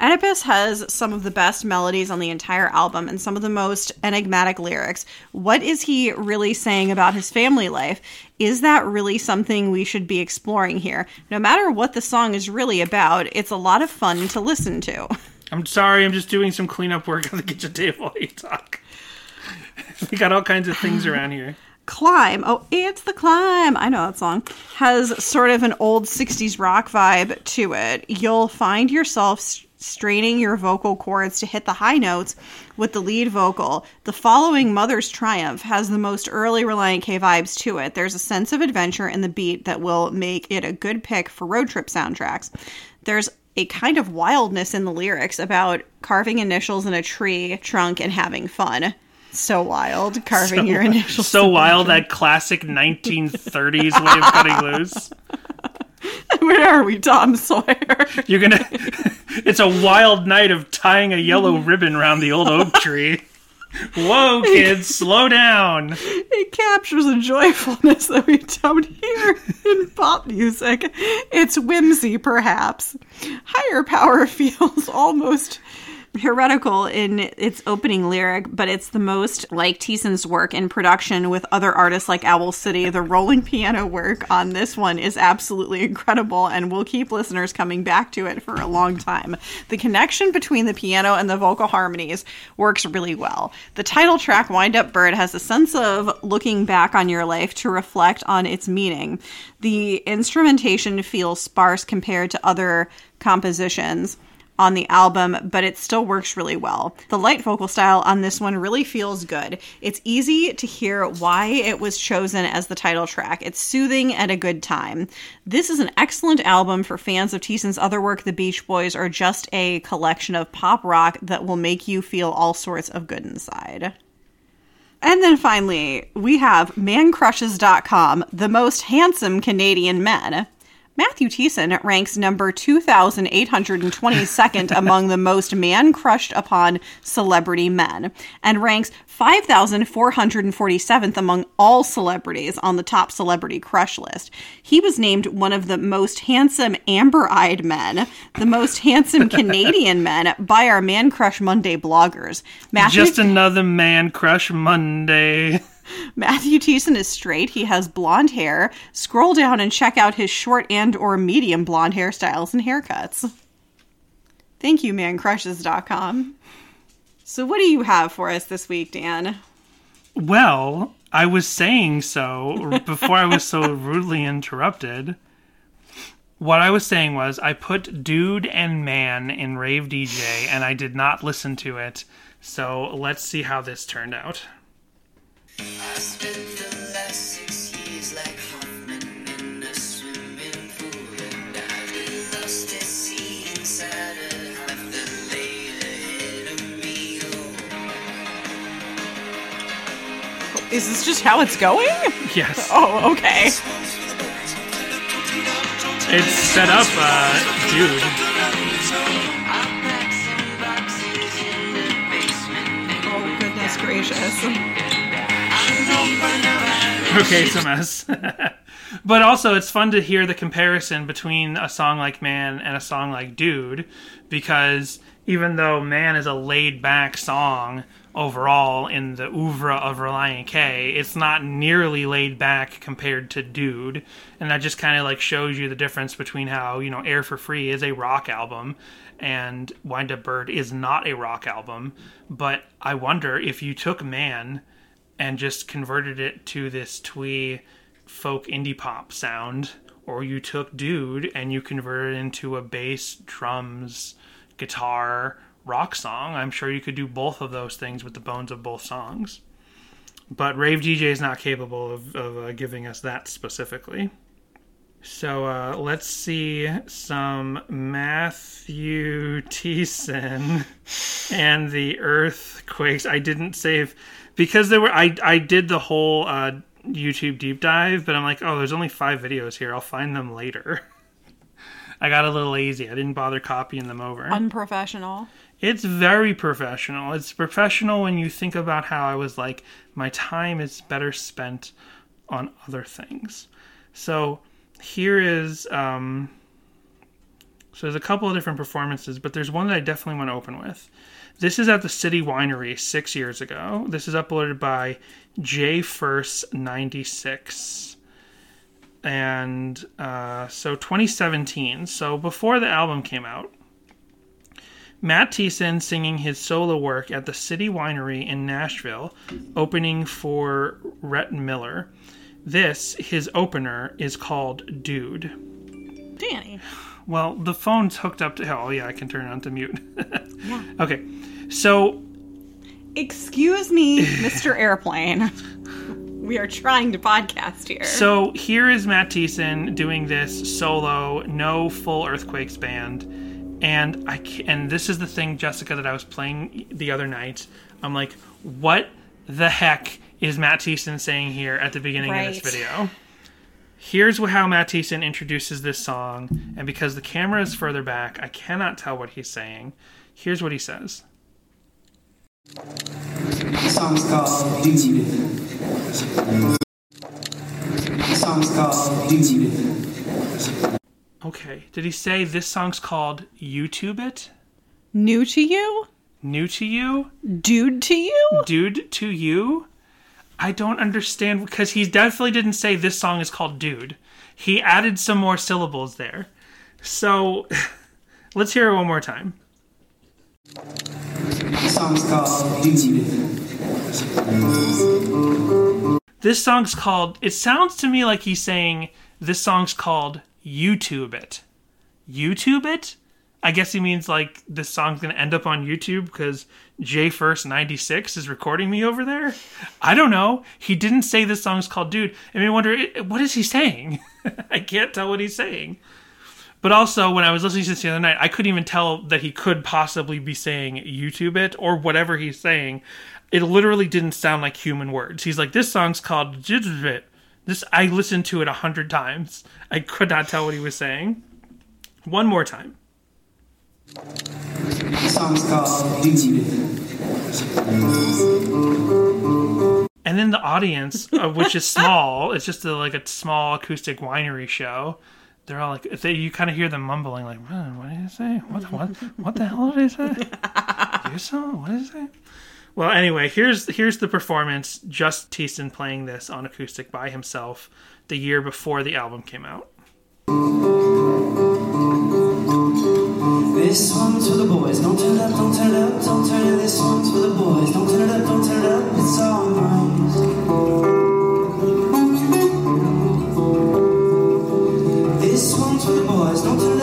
Oedipus has some of the best melodies on the entire album and some of the most enigmatic lyrics. What is he really saying about his family life? Is that really something we should be exploring here? No matter what the song is really about, it's a lot of fun to listen to. I'm sorry, I'm just doing some cleanup work on the kitchen table while you talk. we got all kinds of things around here. Climb. Oh, it's the climb. I know that song. Has sort of an old 60s rock vibe to it. You'll find yourself straining your vocal cords to hit the high notes with the lead vocal. The following Mother's Triumph has the most early Relient K vibes to it. There's a sense of adventure in the beat that will make it a good pick for road trip soundtracks. There's a kind of wildness in the lyrics about carving initials in a tree trunk and having fun. So wild, carving your initials. So wild that classic 1930s way of cutting loose. Where are we, Tom Sawyer? You're gonna. it's a wild night of tying a yellow ribbon around the old oak tree. Whoa, kids, slow down. It captures a joyfulness that we don't hear in pop music. It's whimsy, perhaps. Higher power feels almost heretical in its opening lyric, but it's the most like Thiessen's work in production with other artists like Owl City. The rolling piano work on this one is absolutely incredible, and we'll keep listeners coming back to it for a long time. The connection between the piano and the vocal harmonies works really well. The title track, Wind Up Bird, has a sense of looking back on your life to reflect on its meaning. The instrumentation feels sparse compared to other compositions on the album, but it still works really well. The light vocal style on this one really feels good. It's easy to hear why it was chosen as the title track. It's soothing at a good time. This is an excellent album for fans of Thiessen's other work, The Beach Boys, are just a collection of pop rock that will make you feel all sorts of good inside. And then finally, we have mancrushes.com, the most handsome Canadian men. Matthew Thiessen ranks number 2,822nd among the most man crushed upon celebrity men and ranks 5,447th among all celebrities on the top celebrity crush list. He was named one of the most handsome amber eyed men, the most handsome Canadian men by our Man Crush Monday bloggers. Matthew, Just another man crush Monday. Matthew Thiessen is straight. He has blonde hair. Scroll down and check out his short and or medium blonde hairstyles and haircuts. Thank you, mancrushes.com. So what do you have for us this week, Dan? Well, I was saying so before I was so rudely interrupted. What I was saying was I put dude and man in Rave DJ and I did not listen to it. So let's see how this turned out. Is this just how it's going? Yes. Oh, okay. It's set up, uh, dude. I packed some boxes in the basement. Oh, goodness gracious. Okay, it's a mess. but also, it's fun to hear the comparison between a song like Man and a song like Dude, because even though Man is a laid back song overall in the oeuvre of Relient K, it's not nearly laid back compared to Dude. And that just kind of like shows you the difference between how, you know, Air for Free is a rock album and Wind Up Bird is not a rock album. But I wonder if you took Man and just converted it to this twee folk indie pop sound, or you took Dude and you converted it into a bass, drums, guitar, rock song. I'm sure you could do both of those things with the bones of both songs. But Rave DJ is not capable of, of uh, giving us that specifically. So uh, let's see some Matthew Thiessen and the earthquakes. I didn't save because there were. I I did the whole uh, YouTube deep dive, but I'm like, oh, there's only five videos here. I'll find them later. I got a little lazy. I didn't bother copying them over. Unprofessional. It's very professional. It's professional when you think about how I was like, my time is better spent on other things. So here is um so there's a couple of different performances, but there's one that I definitely want to open with. This is at the City Winery six years ago. This is uploaded by J First ninety six, and uh, so 2017. So before the album came out, Matt Thiessen singing his solo work at the City Winery in Nashville, opening for Rhett Miller. This, his opener, is called Dude. Danny. Well, the phone's hooked up to. Oh, yeah, I can turn it on to mute. yeah. Okay. So, Excuse me, Mr. Airplane. We are trying to podcast here. so here is Matt Thiessen doing this solo, no full Earthquakes band, and I and this is the thing, Jessica, that I was playing the other night. I'm like, what the heck is Matt Thiessen saying here at the beginning of this video? Here's how Matt Thiessen introduces this song, and because the camera is further back, I cannot tell what he's saying. Here's what he says. The song's called Dude. The song's called Dude. Okay, did he say this song's called YouTube It? New to you? New to you? Dude to you? Dude to you? I don't understand because he definitely didn't say this song is called Dude. He added some more syllables there. So let's hear it one more time. The song's called Dude. This song's called, it sounds to me like he's saying this song's called YouTube It. YouTube It? I guess he means like this song's gonna end up on YouTube because J First ninety six is recording me over there. I don't know. He didn't say this song's called Dude. I mean, wonder what is he saying? I can't tell what he's saying. But also, when I was listening to this the other night, I couldn't even tell that he could possibly be saying YouTube it or whatever he's saying. It literally didn't sound like human words. He's like, "This song's called Jidjit." This I listened to it a hundred times. I could not tell what he was saying. One more time. The song's called Dude. And then the audience, which is small, it's just a, like a small acoustic winery show. They're all like, they, you kind of hear them mumbling, like, what, what did he say? What, what, what the hell did he say? You saw? What did he say? Well, anyway, here's here's the performance. Just Thiessen playing this on acoustic by himself the year before the album came out. This one's for the boys, don't turn it up, don't turn it up, don't turn it up. This one's for the boys, don't turn it up, don't turn it up, it's all noise. This one's for the boys, don't turn it up.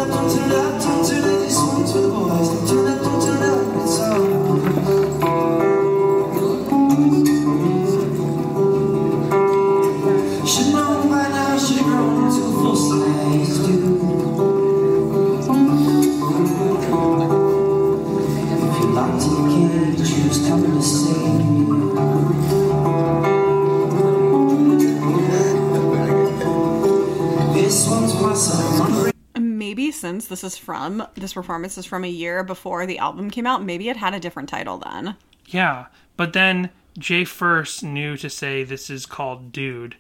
Alright. since this is from this performance is from a year before the album came out. Maybe it had a different title then. Yeah, but then Jay First knew to say this is called Dude,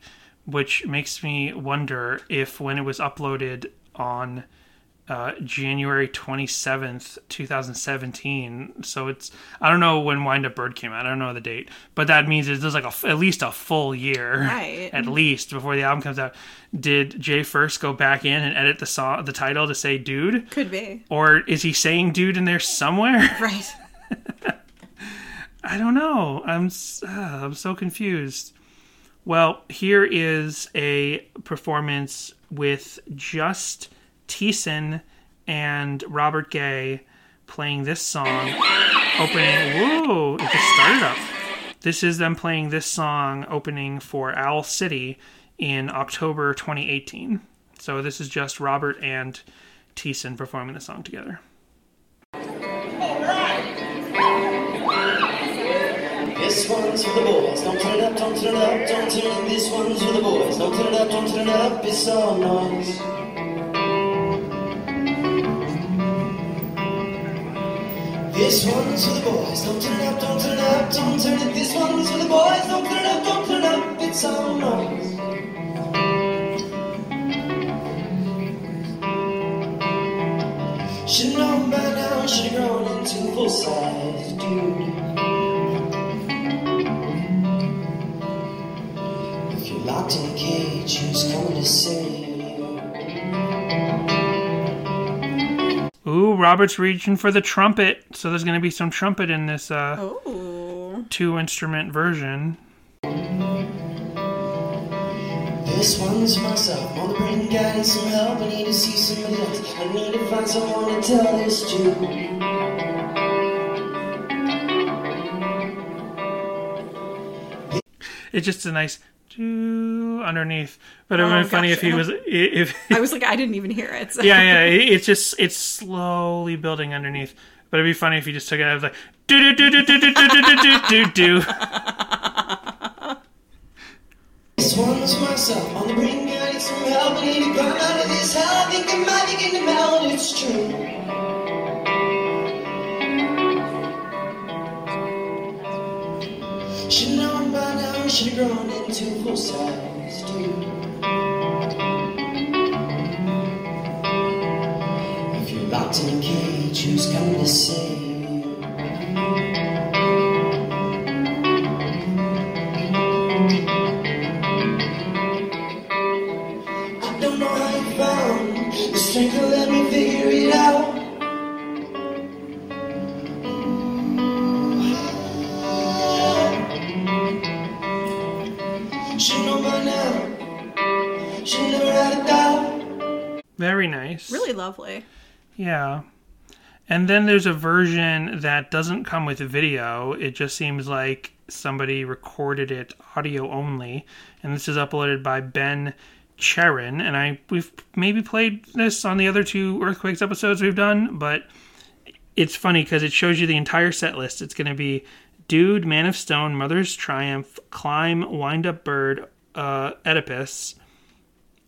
which makes me wonder if when it was uploaded on uh, January 27th, 2017. So it's, I don't know when Wind Up Bird came out. I don't know the date, but that means it was like a, at least a full year, Right. at least before the album comes out. Did Jay First go back in and edit the song, the title to say Dude? Could be. Or is he saying Dude in there somewhere? Right. I don't know. I'm uh, I'm so confused. Well, here is a performance with just Thiessen and Robert Gay playing this song, opening. Whoa! It just started up. This is them playing this song opening for Owl City in October 2018. So this is just Robert and Thiessen performing the song together. This one's for the boys. Don't turn it up, don't turn it up, don't turn it. up. This one's for the boys. Don't turn it up, don't turn it up. It's all noise. This one's for the boys. Don't turn it up, don't turn it up, don't turn it. This one's for the boys. Don't turn it up, don't turn it up. It's all noise. Should know by now, should have grown into full size, dude. If you're locked in a cage, who's coming to save Robert's reaching for the trumpet. So there's going to be some trumpet in this uh, Oh. two instrument version. This one's for myself. On the brain, guidance, some help. I need to see somebody else. I need to find someone to tell this to. It's just a nice doo underneath. But it would Oh, have been funny if he was if I was like, I didn't even hear it. so- yeah yeah it's just it's slowly building underneath. But it'd be funny if you just took it out of like do do do do do do do do do do do. This one's myself. On the brain, guidance, some help. I need to come out of this hell. I think I might be getting out. It's true. Should know by now, should have grown into full size, dude. If you're locked in a cage, who's coming to save you? Very nice. Really lovely. Yeah. And then there's a version that doesn't come with a video. It just seems like somebody recorded it audio only. And this is uploaded by Ben Cherin. And I we've maybe played this on the other two Earthquakes episodes we've done, but it's funny because it shows you the entire set list. It's going to be Dude, Man of Stone, Mother's Triumph, Climb, Wind Up Bird, uh, Oedipus,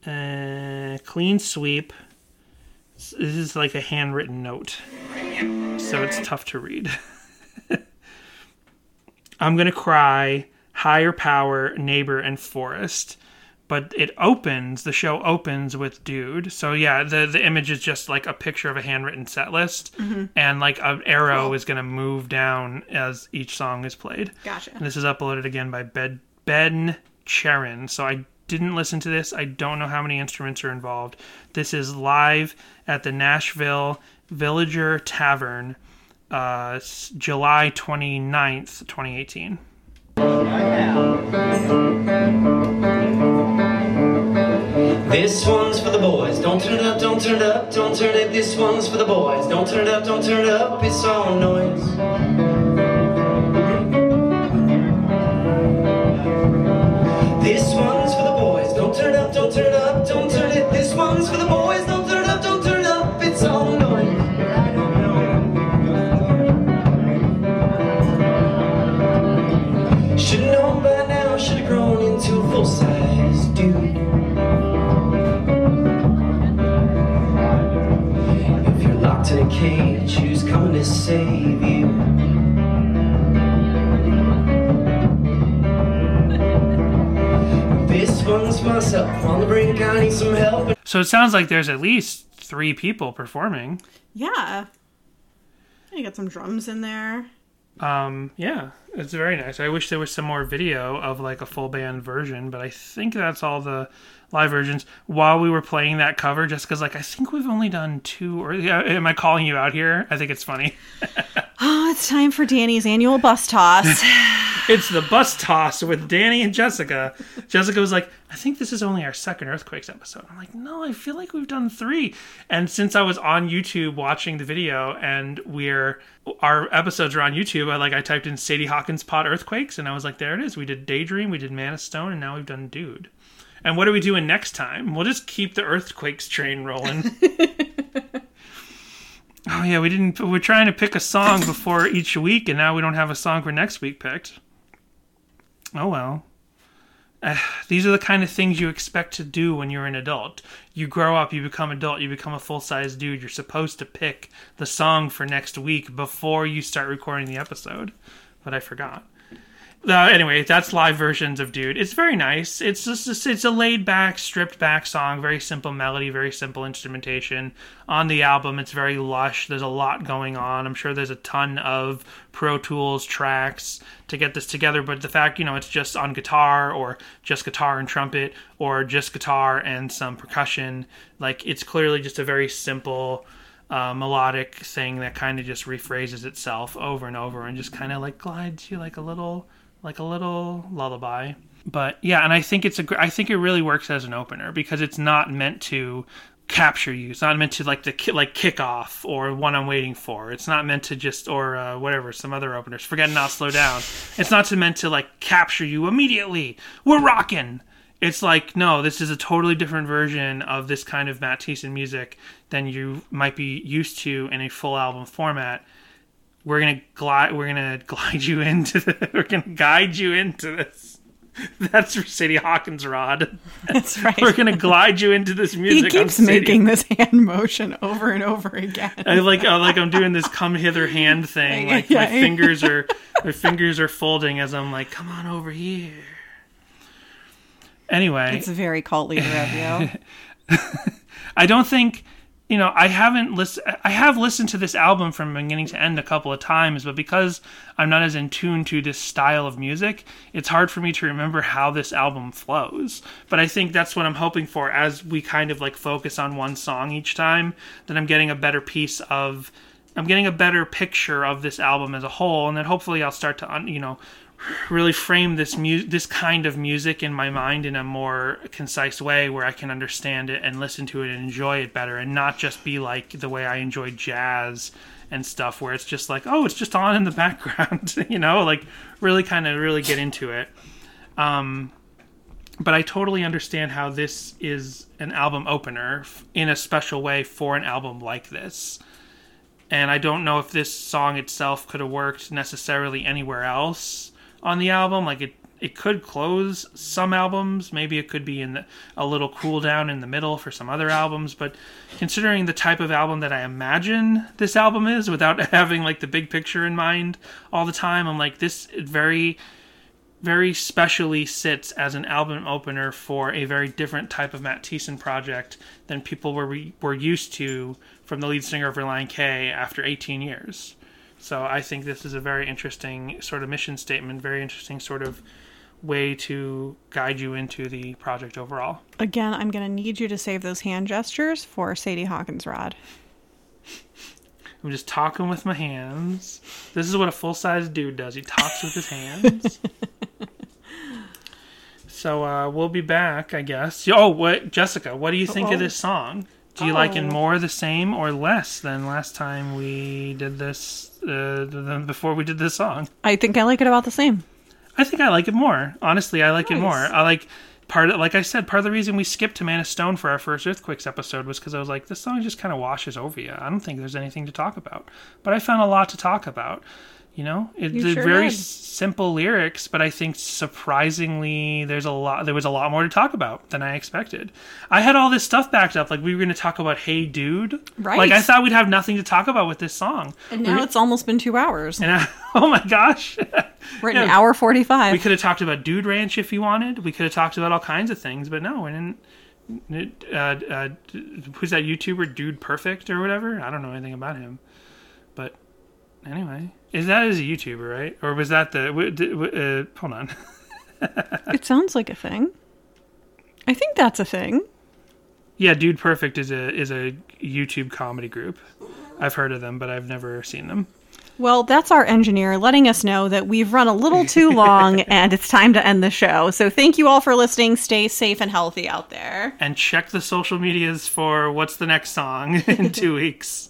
uh, Clean Sweep. This is like a handwritten note, so it's tough to read. I'm gonna cry, higher power, neighbor, and forest. But it opens. The show opens with dude. So yeah, the the image is just like a picture of a handwritten set list, and like an arrow is gonna move down as each song is played. Gotcha. And this is uploaded again by Ben Ben Charon. So I didn't listen to this. I don't know how many instruments are involved. This is live at the Nashville Villager Tavern, uh, July 29th, 2018. This one's for the boys. Don't turn it up, don't turn it up, don't turn it. This one's for the boys. Don't turn it up, don't turn it up. It's all noise. This boys. Don't turn up, don't turn up, don't turn it. This one's for the boys. Myself on the brink. I need some help. So it sounds like there's at least three people performing. Yeah. You got some drums in there. Um, yeah, it's very nice. I wish there was some more video of like a full band version, but I think that's all the live versions. While we were playing that cover, Jessica's like, I think we've only done two. Or yeah, am I calling you out here? I think it's funny. Oh, it's time for Danny's annual bus toss. it's the bus toss with Danny and Jessica. Jessica was like, I think this is only our second Earthquakes episode. I'm like, no, I feel like we've done three. And since I was on YouTube watching the video and we're our episodes are on YouTube, I like I typed in Sadie Hawkins Pod Earthquakes and I was like, there it is. We did Daydream, we did Man of Stone, and now we've done Dude. And what are we doing next time? We'll just keep the Earthquakes train rolling. oh yeah, we didn't. We're trying to pick a song before each week, and now we don't have a song for next week picked. Oh well. Uh, these are the kind of things you expect to do when you're an adult. You grow up, you become adult, you become a full size dude. You're supposed to pick the song for next week before you start recording the episode. But I forgot. Uh, anyway, that's live versions of Dude. It's very nice. It's just it's a laid back, stripped back song. Very simple melody, very simple instrumentation. On the album, it's very lush. There's a lot going on. I'm sure there's a ton of Pro Tools tracks to get this together. But the fact, you know, it's just on guitar or just guitar and trumpet or just guitar and some percussion, like it's clearly just a very simple. Uh, melodic thing that kind of just rephrases itself over and over and just kind of like glides you like a little like a little lullaby. But yeah, and I think it's a I think it really works as an opener because it's not meant to capture you. It's not meant to like the ki- like kick off or one I'm waiting for. It's not meant to just or uh, whatever some other openers. Forget not slow down. It's not to meant to like capture you immediately. We're rocking. It's like no, this is a totally different version of this kind of Matt Thiessen music than you might be used to in a full album format we're gonna glide we're gonna glide you into the, we're gonna guide you into this that's for Sadie Hawkins Rod. That's right. we're gonna glide you into this music. on keeps making this hand motion over and over again. I like I like I'm doing this come hither hand thing. Like my Yeah. fingers are my fingers are folding as I'm like, come on over here. Anyway, It's a very cult leader of you. I don't think you know I haven't listened. I have listened to this album from beginning to end a couple of times, but because I'm not as in tune to this style of music, it's hard for me to remember how this album flows. But I think that's what I'm hoping for as we kind of like focus on one song each time. That I'm getting a better piece of. I'm getting a better picture of this album as a whole, and then hopefully I'll start to, you know, really frame this mu- this kind of music in my mind in a more concise way where I can understand it and listen to it and enjoy it better and not just be like the way I enjoy jazz and stuff where it's just like oh it's just on in the background you know like really kind of really get into it. Um but I totally understand how this is an album opener in a special way for an album like this. And I don't know if this song itself could have worked necessarily anywhere else on the album. Like it, it could close some albums. Maybe it could be in the, a little cool down in the middle for some other albums. But considering the type of album that I imagine this album is, without having like the big picture in mind all the time, I'm like this very very specially sits as an album opener for a very different type of Matt Thiessen project than people were were used to from the lead singer of Relient K after 18 years. So I think this is a very interesting sort of mission statement, very interesting sort of way to guide you into the project overall. Again, I'm going to need you to save those hand gestures for Sadie Hawkins Rod. I'm just talking with my hands. This is what a full size dude does. He talks with his hands. so uh, we'll be back, I guess. Oh, what, Jessica? What do you think Uh-oh. of this song? Do you like it Oh. more the same or less than last time we did this? Uh, than before we did this song? I think I like it about the same. I think I like it more. Honestly, I like it more. I like part of, like I said, part of the reason we skipped to Man of Stone for our first Earthquakes episode was because I was like, this song just kind of washes over you. I don't think there's anything to talk about. But I found a lot to talk about. You know, it's You sure very did. simple lyrics, but I think surprisingly, there's a lot. There was a lot more to talk about than I expected. I had all this stuff backed up, like we were going to talk about "Hey Dude," Right. Like I thought we'd have nothing to talk about with this song. And now it's almost been two hours. And I, oh my gosh, We're at an Yeah. hour we could have talked about Dude Ranch if you wanted. We could have talked about all kinds of things, but no, we didn't. Uh, uh, who's that YouTuber, Dude Perfect or whatever? I don't know anything about him. But anyway, is that as a YouTuber, right? Or was that the? w- d- w- Uh, hold on. It sounds like a thing. I think that's a thing. Yeah, Dude Perfect is a is a YouTube comedy group. I've heard of them, but I've never seen them. Well, that's our engineer letting us know that we've run a little too long and it's time to end the show. So thank you all for listening. Stay safe and healthy out there. And check the social medias for what's the next song in two weeks.